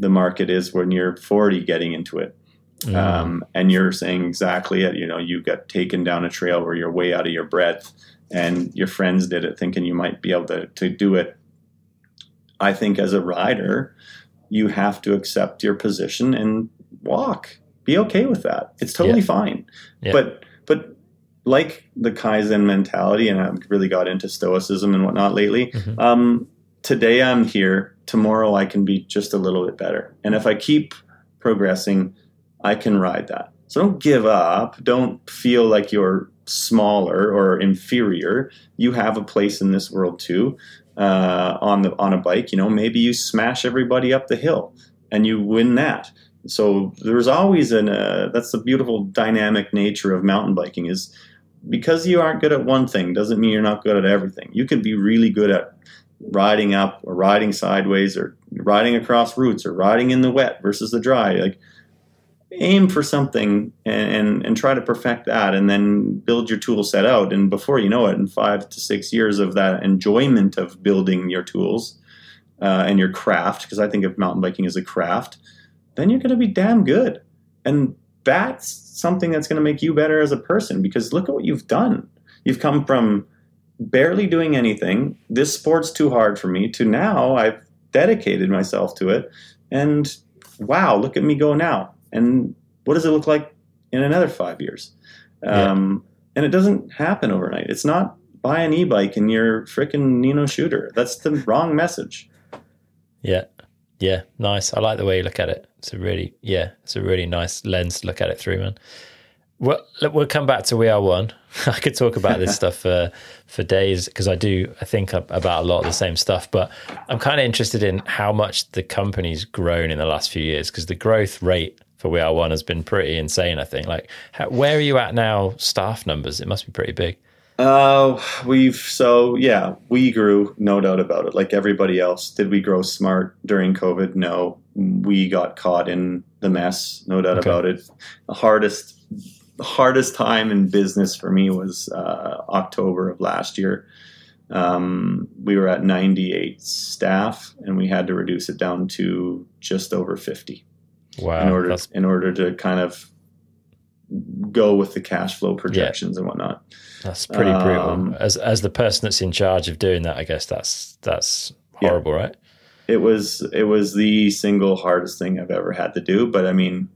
the market is when you're 40 getting into it. Mm. Um, and you're saying exactly it. You know, you got taken down a trail where you're way out of your breath, and your friends did it thinking you might be able to, to do it. I think as a rider, you have to accept your position and walk. Be okay with that. It's totally yeah. fine. Yeah. But but like the Kaizen mentality, and I've really got into stoicism and whatnot lately. Mm-hmm. Um, today I'm here, tomorrow I can be just a little bit better. And if I keep progressing, I can ride that. So don't give up. Don't feel like you're smaller or inferior. You have a place in this world too. Uh, on the on a bike, you know, maybe you smash everybody up the hill and you win that. So there's always an uh, that's the beautiful dynamic nature of mountain biking is because you aren't good at one thing doesn't mean you're not good at everything. You can be really good at riding up or riding sideways or riding across routes or riding in the wet versus the dry. Like aim for something and, and, and try to perfect that and then build your tool set out. And before you know it, in five to six years of that enjoyment of building your tools uh, and your craft, because I think of mountain biking as a craft, then you're going to be damn good. And that's something that's going to make you better as a person because look at what you've done. You've come from barely doing anything. This sport's too hard for me. To now, I've dedicated myself to it, and wow, look at me go now. And what does it look like in another five years? Um, And it doesn't happen overnight. It's not buy an e-bike and you're freaking Nino Schurter. That's the wrong message. Yeah. Yeah, nice. I like the way you look at it. It's a really, yeah, it's a really nice lens to look at it through, man. Well, we'll come back to We Are One. [LAUGHS] I could talk about this [LAUGHS] stuff for for days because I do. I think about a lot of the same stuff, but I'm kind of interested in how much the company's grown in the last few years because the growth rate for We Are One has been pretty insane. I think. Like, how, where are you at now? Staff numbers? It must be pretty big. Uh, we've so yeah, we grew, no doubt about it. Like everybody else, did we grow smart during COVID? No, we got caught in the mess, no doubt okay. about it. The hardest the hardest time in business for me was uh, October of last year. Um, we were at 98 staff, and we had to reduce it down to just over 50. Wow! In order that's... in order to kind of go with the cash flow projections yeah. and whatnot. That's pretty brutal. Um, as as the person that's in charge of doing that, I guess that's that's horrible, yeah. right? It was it was the single hardest thing I've ever had to do. But I mean,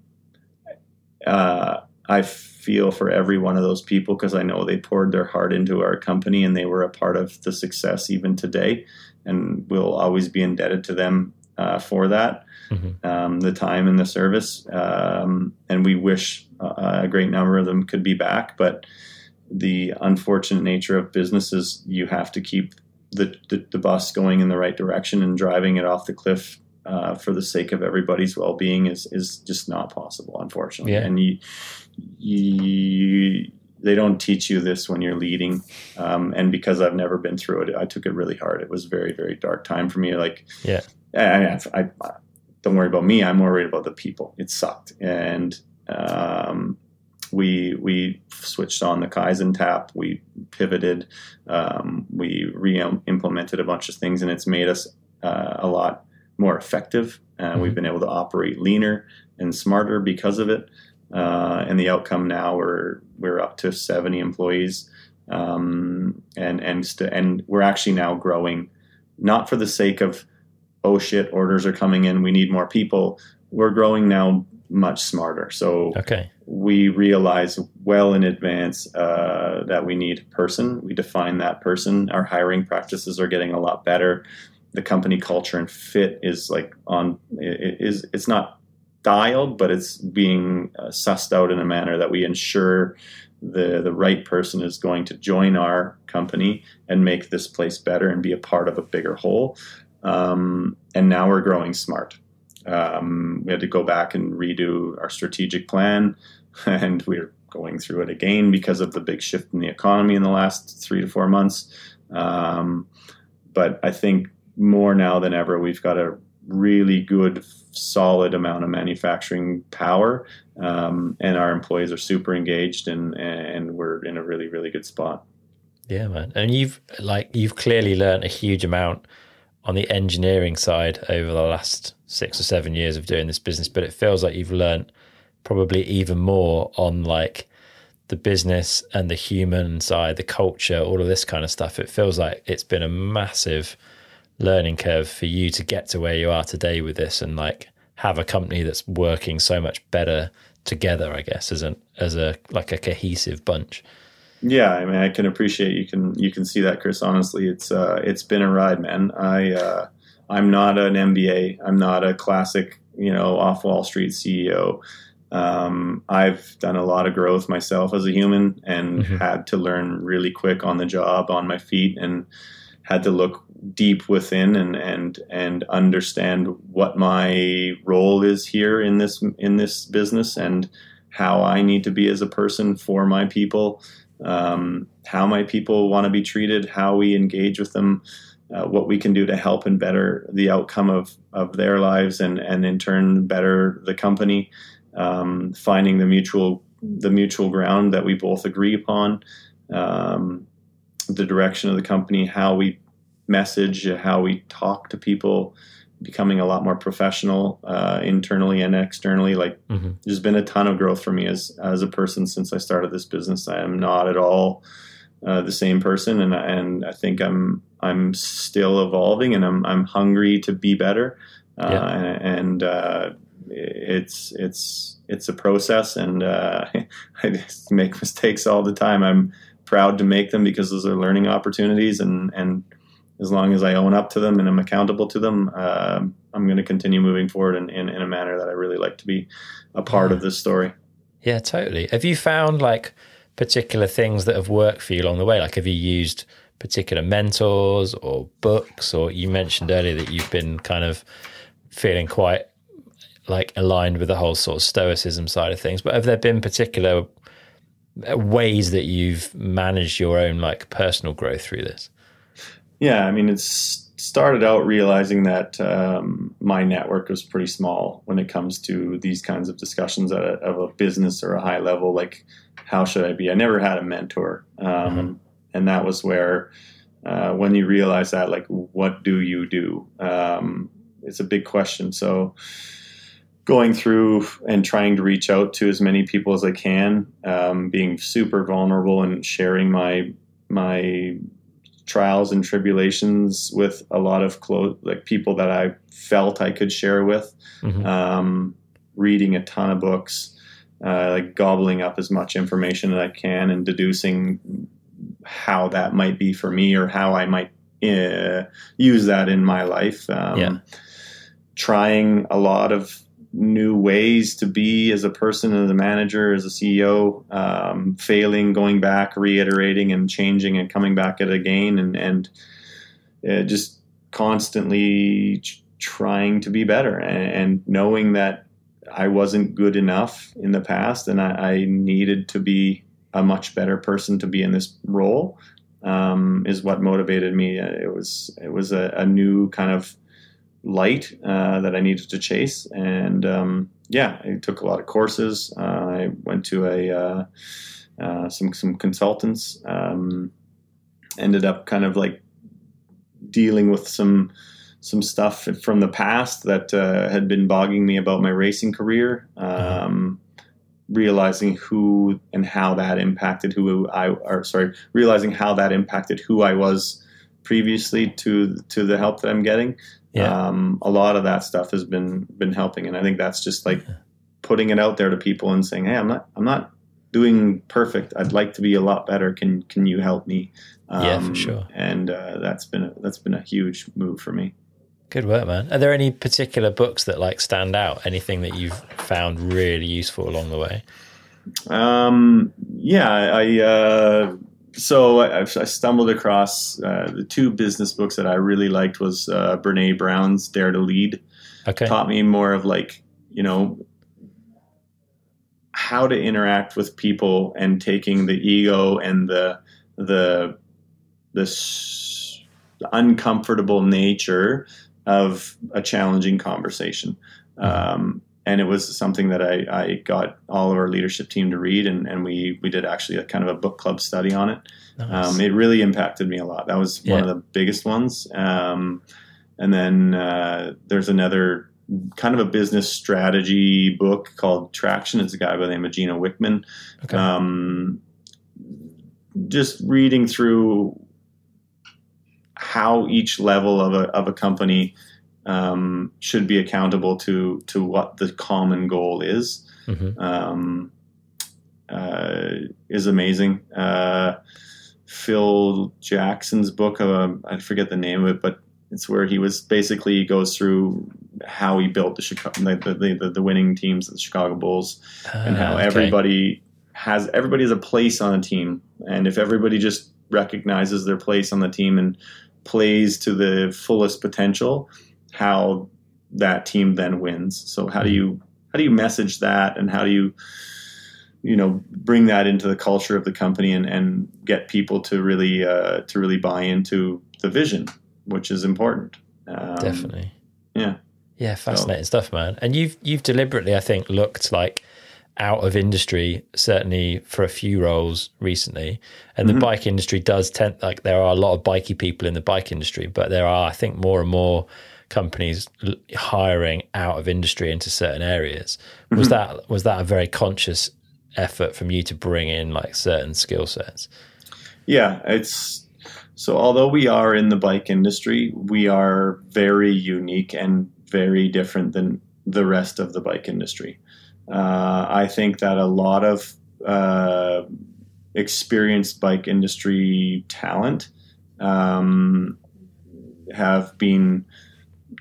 uh, I feel for every one of those people because I know they poured their heart into our company and they were a part of the success even today, and we'll always be indebted to them uh, for that. Mm-hmm. Um, the time and the service, um, and we wish uh, a great number of them could be back. But the unfortunate nature of businesses, you have to keep the, the, the bus going in the right direction, and driving it off the cliff uh, for the sake of everybody's well being is is just not possible, unfortunately. Yeah. And you you they don't teach you this when you're leading. Um, and because I've never been through it, I took it really hard. It was very, very dark time for me. Like, yeah, I, I, I don't worry about me. I'm worried about the people. It sucked. And, um, we, we switched on the Kaizen tap. We pivoted. Um, we re-implemented a bunch of things and it's made us uh, a lot more effective. Uh, mm-hmm. We've been able to operate leaner and smarter because of it. Uh, and the outcome now we're we're up to 70 employees, um, and and st- and we're actually now growing, not for the sake of oh shit orders are coming in we need more people. We're growing now much smarter. So okay. we realize well in advance uh, that we need a person. We define that person. Our hiring practices are getting a lot better. The company culture and fit is like on it is it's not dialed, but it's being uh, sussed out in a manner that we ensure the the right person is going to join our company and make this place better and be a part of a bigger whole. Um, and now we're growing smart. Um, we had to go back and redo our strategic plan, [LAUGHS] and we're going through it again because of the big shift in the economy in the last three to four months. Um, but I think more now than ever, we've got a really good, solid amount of manufacturing power, um, and our employees are super engaged, and and we're in a really really good spot. Yeah, man, and you've like you've clearly learned a huge amount on the engineering side over the last six or seven years of doing this business, but it feels like you've learned probably even more on like the business and the human side, the culture, all of this kind of stuff. It feels like it's been a massive learning curve for you to get to where you are today with this and like have a company that's working so much better together i guess as a as a like a cohesive bunch. Yeah i mean i can appreciate you can you can see that chris. Honestly it's uh it's been a ride man. I uh i'm not an mba i'm not a classic you know off wall street ceo um, I've done a lot of growth myself as a human and mm-hmm. had to learn really quick on the job, on my feet, and had to look deep within and and and understand what my role is here in this in this business and how I need to be as a person for my people, um, how my people want to be treated, how we engage with them, uh, what we can do to help and better the outcome of of their lives and and in turn better the company, um, finding the mutual the mutual ground that we both agree upon. Um, the direction of the company, how we message, how we talk to people, becoming a lot more professional uh, internally and externally. Like mm-hmm. there's been a ton of growth for me as as a person since I started this business. I am not at all uh, the same person, and and I think I'm I'm still evolving, and I'm I'm hungry to be better. Uh, yeah. and, uh, it's it's it's a process, and uh, [LAUGHS] I make mistakes all the time. I'm proud to make them because those are learning opportunities, and and as long as I own up to them and I'm accountable to them, uh, I'm going to continue moving forward in, in, in, a manner that I really like to be a part of this story. Yeah, totally. Have you found like particular things that have worked for you along the way? Like, have you used particular mentors or books? Or you mentioned earlier that you've been kind of feeling quite like aligned with the whole sort of stoicism side of things. But have there been particular ways that you've managed your own like personal growth through this? Yeah, I mean, it's started out realizing that um, my network was pretty small when it comes to these kinds of discussions at a, of a business or a high level. Like, how should I be? I never had a mentor, um, mm-hmm. and that was where uh, when you realize that, like, what do you do? Um, it's a big question. So. Going through and trying to reach out to as many people as I can, um, being super vulnerable and sharing my my trials and tribulations with a lot of close like people that I felt I could share with. Mm-hmm. Um, reading a ton of books, uh, like gobbling up as much information that I can and deducing how that might be for me or how I might uh, use that in my life. Um, yeah. Trying a lot of new ways to be as a person, as a manager, as a CEO, um, failing, going back, reiterating, and changing, and coming back at it again, and and uh, just constantly trying to be better, and, and, knowing that I wasn't good enough in the past, and I, I needed to be a much better person to be in this role. Um, is what motivated me. It was it was a, a new kind of light uh, that I needed to chase. And um, yeah, I took a lot of courses. Uh, I went to a uh, uh, some some consultants. Um, ended up kind of like dealing with some some stuff from the past that uh, had been bogging me about my racing career. Um, realizing who and how that impacted who I, or sorry, realizing how that impacted who I was previously to to the help that I'm getting yeah. Um, a lot of that stuff has been been helping, and I think that's just like putting it out there to people and saying, "Hey, I'm not I'm not doing perfect. I'd like to be a lot better. Can can you help me?" Um, yeah, for um, sure. And uh, that's been a, that's been a huge move for me. Good work, man. Are there any particular books that like stand out? Anything that you've found really useful along the way? Um, yeah, I uh, so I, I, stumbled across uh, the two business books that I really liked was uh, Brene Brown's Dare to Lead. Okay. Taught me more of like you know how to interact with people and taking the ego and the the this uncomfortable nature of a challenging conversation. Mm-hmm. Um, and it was something that I, I, got all of our leadership team to read, and, and we we did actually a kind of a book club study on it. Nice. Um, it really impacted me a lot. That was yeah. one of the biggest ones. Um, and then uh, there's another kind of a business strategy book called Traction. It's a guy by the name of Gino Wickman. Okay. Um, just reading through how each level of a of a company um, should be accountable to to what the common goal is mm-hmm. um, uh, is amazing. Uh, Phil Jackson's book, uh, I forget the name of it, but it's where he was basically goes through how he built the Chicago, the, the, the, winning teams, of the Chicago Bulls, uh, and how okay. everybody has everybody has a place on a team, and if everybody just recognizes their place on the team and plays to the fullest potential, how that team then wins. So how do mm-hmm. you how do you message that and how do you you know bring that into the culture of the company and, and get people to really uh, to really buy into the vision, which is important. Um, Definitely. Yeah. Yeah, fascinating so. stuff, man. And you've you've deliberately, I think, looked like out of industry, certainly for a few roles recently. And mm-hmm. the bike industry does tend like there are a lot of bikey people in the bike industry, but there are, I think, more and more companies hiring out of industry into certain areas. Was mm-hmm. that was that a very conscious effort from you to bring in like certain skill sets? Yeah, it's so although we are in the bike industry, we are very unique and very different than the rest of the bike industry. Uh, I think that a lot of uh, experienced bike industry talent um, have been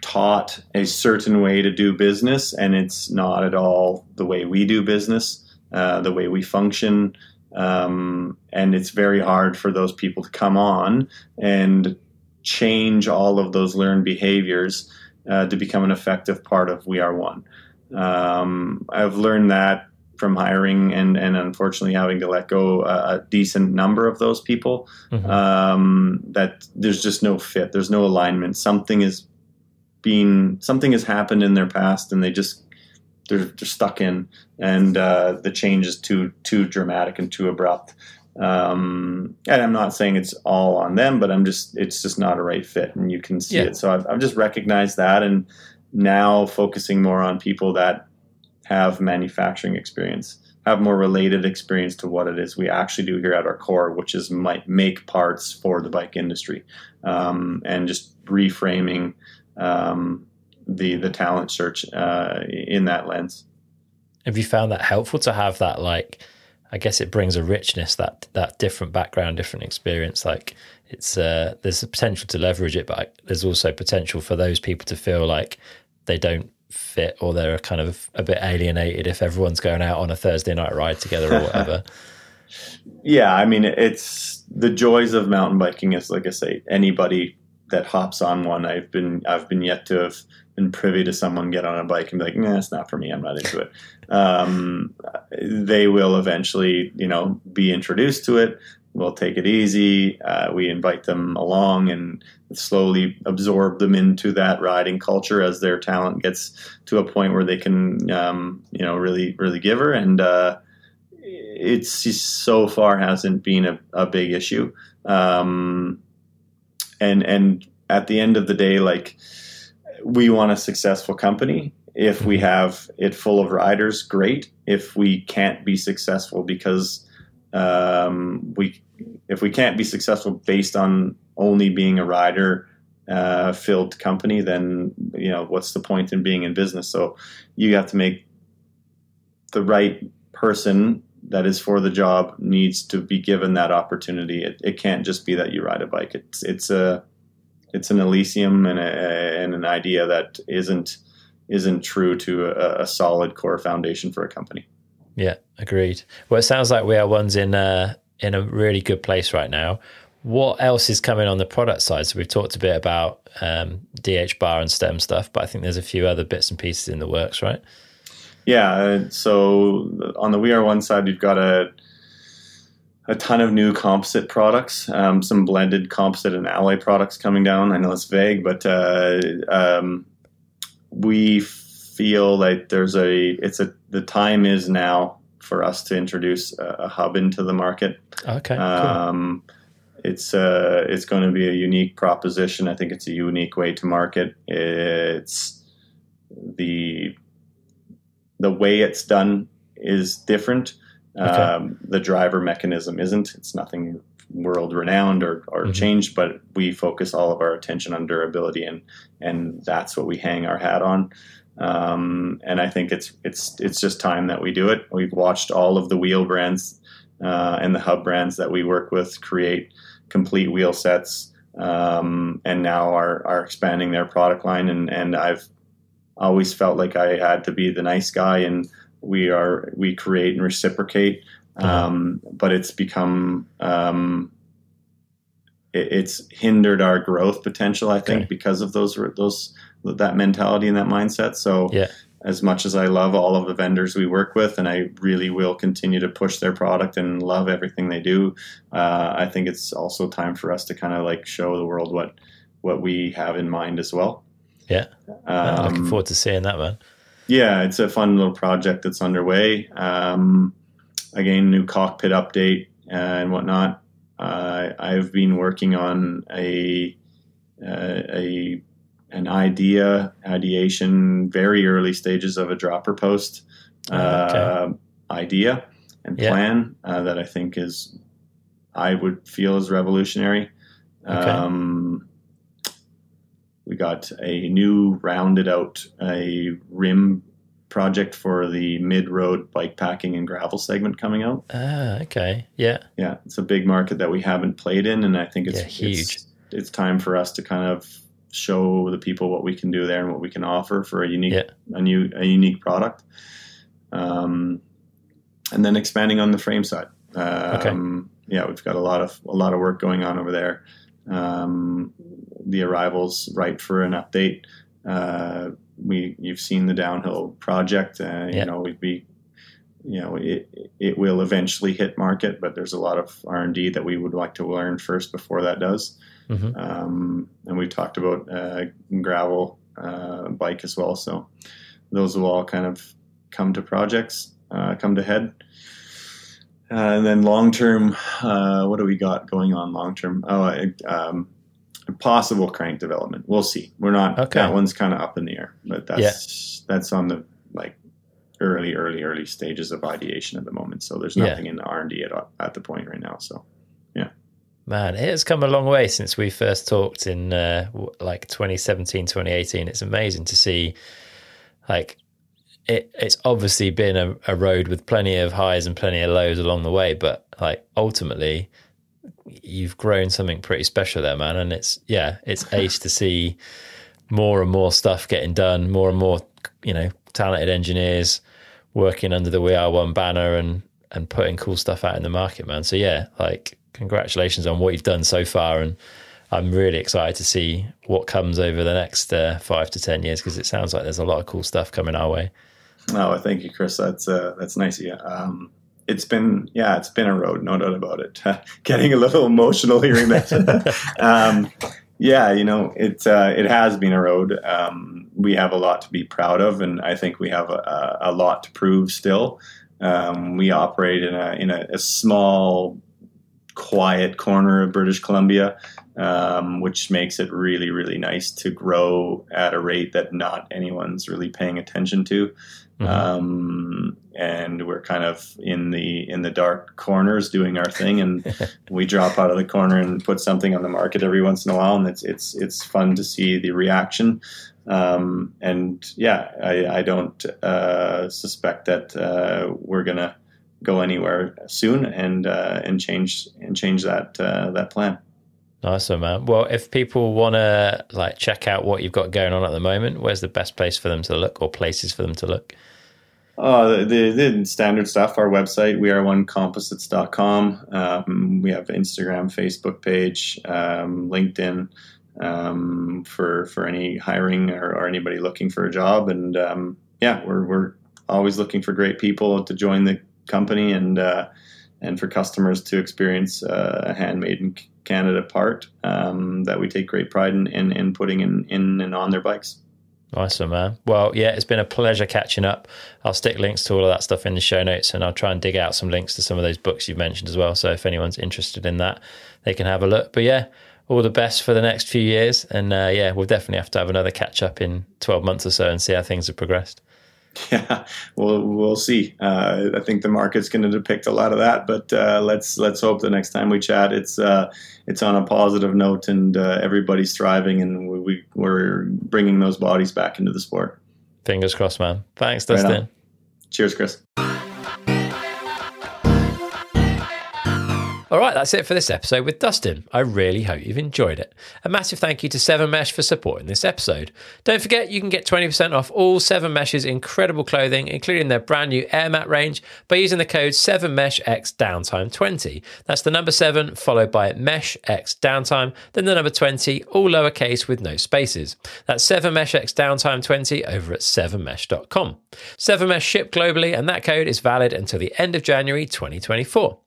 taught a certain way to do business, and it's not at all the way we do business. uh, the way we function. Um, and it's very hard for those people to come on and change all of those learned behaviors uh, to become an effective part of We Are One. Um, I've learned that from hiring and, and unfortunately having to let go a, a decent number of those people mm-hmm. um, that there's just no fit there's no alignment something is being something has happened in their past and they just they're, they're stuck in and uh, the change is too too dramatic and too abrupt um, and I'm not saying it's all on them, but I'm just it's just not a right fit, and you can see yeah. it. So I've, I've just recognized that, and now focusing more on people that have manufacturing experience, have more related experience to what it is we actually do here at our core, which is might make parts for the bike industry, um, and just reframing um, the the talent search uh, in that lens. Have you found that helpful to have that like? I guess it brings a richness that that different background, different experience. Like it's uh, there's a potential to leverage it, but there's also potential for those people to feel like they don't fit or they're kind of a bit alienated if everyone's going out on a Thursday night ride together or whatever. [LAUGHS] yeah, I mean, it's the joys of mountain biking is like I say, anybody that hops on one, I've been I've been yet to have been privy to someone get on a bike and be like, nah, it's not for me. I'm not into it. Um, they will eventually, you know, be introduced to it we'll take it easy. Uh, we invite them along and slowly absorb them into that riding culture as their talent gets to a point where they can, um, you know, really, really give her. And uh, it's so far hasn't been a, a big issue. Um, and and at the end of the day, like we want a successful company. If we have it full of riders, great. If we can't be successful because um, we if we can't be successful based on only being a rider uh, filled company, then you know what's the point in being in business? So you have to make the right person that is for the job needs to be given that opportunity. It, it can't just be that you ride a bike. It's it's a it's an elysium and, a, and an idea that isn't isn't true to a, a solid core foundation for a company. Yeah, agreed. Well, it sounds like We Are One's in uh, in a really good place right now. What else is coming on the product side? So we've talked a bit about um, DH bar and stem stuff, but I think there's a few other bits and pieces in the works, right? Yeah. So on the We Are One side, we've got a a ton of new composite products, um, some blended composite and alloy products coming down. I know it's vague, but uh, um, we feel like there's a it's a the time is now for us to introduce a, a hub into the market. Okay. Um, cool. It's uh, it's going to be a unique proposition. I think it's a unique way to market. It's the the way it's done is different. Okay. Um, the driver mechanism isn't. It's nothing world renowned or, or mm-hmm. changed, but we focus all of our attention on durability, and and that's what we hang our hat on. Um, and I think it's it's it's just time that we do it. We've watched all of the wheel brands uh, and the hub brands that we work with create complete wheel sets, um, and now are are expanding their product line. And and I've always felt like I had to be the nice guy, and we are we create and reciprocate. Um, but it's become um, it's hindered our growth potential. I think okay. because of those those that mentality and that mindset. So yeah. as much as I love all of the vendors we work with, and I really will continue to push their product and love everything they do, uh, I think it's also time for us to kind of like show the world what what we have in mind as well. Yeah, um, looking forward to seeing that man. Yeah, it's a fun little project that's underway. Um, again, new cockpit update uh, and whatnot. Uh, I've been working on a uh, a an idea, ideation, very early stages of a dropper post uh, okay. idea and plan yeah. uh, that I think is, I would feel is revolutionary. Okay. Um, we got a new rounded out a rim project for the mid road bike packing and gravel segment coming out. Ah, okay. Yeah. Yeah. It's a big market that we haven't played in. And I think it's yeah, huge. It's, it's time for us to kind of show the people what we can do there and what we can offer for a unique, yeah. a new, a unique product. Um, and then expanding on the frame side. Um, okay. Yeah, we've got a lot of a lot of work going on over there. Um, the Arrival's right for an update. Uh, we you've seen the downhill project. Uh, yeah. You know, we'd be you know it, it will eventually hit market but there's a lot of r&d that we would like to learn first before that does mm-hmm. um, and we talked about uh, gravel uh, bike as well so those will all kind of come to projects uh, come to head uh, and then long term uh, what do we got going on long term oh um, possible crank development we'll see we're not okay. that one's kind of up in the air but that's yeah. that's on the like early, early, early stages of ideation at the moment. So there's nothing yeah. in the R and D at at the point right now. So yeah, man, it has come a long way since we first talked in uh, like 2017, 2018. It's amazing to see like it, it's obviously been a, a, road with plenty of highs and plenty of lows along the way, but like ultimately, you've grown something pretty special there, man. And it's yeah, it's ace to see more and more stuff getting done, more and more you know talented engineers working under the We Are One banner and and putting cool stuff out in the market, man. So yeah, like congratulations on what you've done so far, and I'm really excited to see what comes over the next uh, five to ten years because it sounds like there's a lot of cool stuff coming our way. Oh, thank you, Chris. That's uh, that's nice you. Um, it's been yeah, it's been a road, no doubt about it. [LAUGHS] Getting a little emotional hearing that. [LAUGHS] um, yeah, you know, it uh, it has been a road. Um, we have a lot to be proud of, and I think we have a, a lot to prove still. Um, we operate in a in a, a, small, quiet corner of British Columbia, um, which makes it really really nice to grow at a rate that not anyone's really paying attention to. Mm-hmm. And we're kind of in the in the dark corners doing our thing, and [LAUGHS] we drop out of the corner and put something on the market every once in a while, and it's it's it's fun to see the reaction. Um, and yeah, I, I don't uh, suspect that uh, we're gonna go anywhere soon and uh, and change and change that uh, that plan. Awesome, man. Well, if people want to like check out what you've got going on at the moment, where's the best place for them to look, or places for them to look? Uh, the, the standard stuff, our website, we are one composites.com. Um, we have Instagram, Facebook page, um, LinkedIn um, for for any hiring or, or, anybody looking for a job. And um, yeah, we're, we're always looking for great people to join the company and uh, and for customers to experience uh, a handmade in Canada part um, that we take great pride in, in, in putting in, in and on their bikes. Awesome, man. Well, yeah, it's been a pleasure catching up. I'll stick links to all of that stuff in the show notes and I'll try and dig out some links to some of those books you've mentioned as well. So if anyone's interested in that, they can have a look. But yeah, all the best for the next few years. And uh, yeah, we'll definitely have to have another catch up in 12 months or so and see how things have progressed. [LAUGHS] Yeah, we'll we'll see. Uh, I think the market's going to depict a lot of that, but uh, let's let's hope the next time we chat, it's uh, it's on a positive note and uh, everybody's thriving, and we, we're bringing those bodies back into the sport. Fingers crossed, man. Thanks, Dustin. Right Cheers, Chris. All right, that's it for this episode with Dustin. I really hope you've enjoyed it. A massive thank you to 7 Mesh for supporting this episode. Don't forget, you can get 20% off all 7 Mesh's incredible clothing, including their brand new Airmap range, by using the code 7MESHX Downtime 20. That's the number 7 followed by Mesh X Downtime, then the number 20, all lowercase with no spaces. That's 7MESHX Downtime 20 over at 7mesh.com. 7mesh ship globally, and that code is valid until the end of January 2024.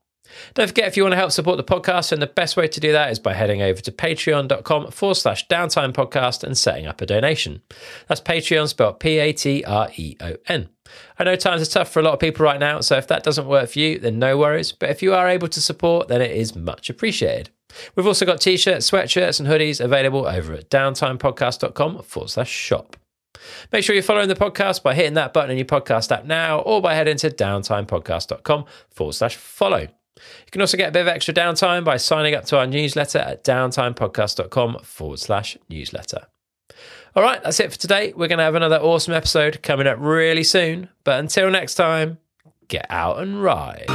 Don't forget, if you want to help support the podcast, and the best way to do that is by heading over to patreon.com forward slash downtime podcast and setting up a donation. That's Patreon spelled P A T R E O N. I know times are tough for a lot of people right now, so if that doesn't work for you, then no worries. But if you are able to support, then it is much appreciated. We've also got t shirts, sweatshirts, and hoodies available over at downtimepodcast.com forward slash shop. Make sure you're following the podcast by hitting that button in your podcast app now or by heading to downtimepodcast.com forward slash follow. You can also get a bit of extra downtime by signing up to our newsletter at downtimepodcast.com forward slash newsletter. All right, that's it for today. We're going to have another awesome episode coming up really soon. But until next time, get out and ride.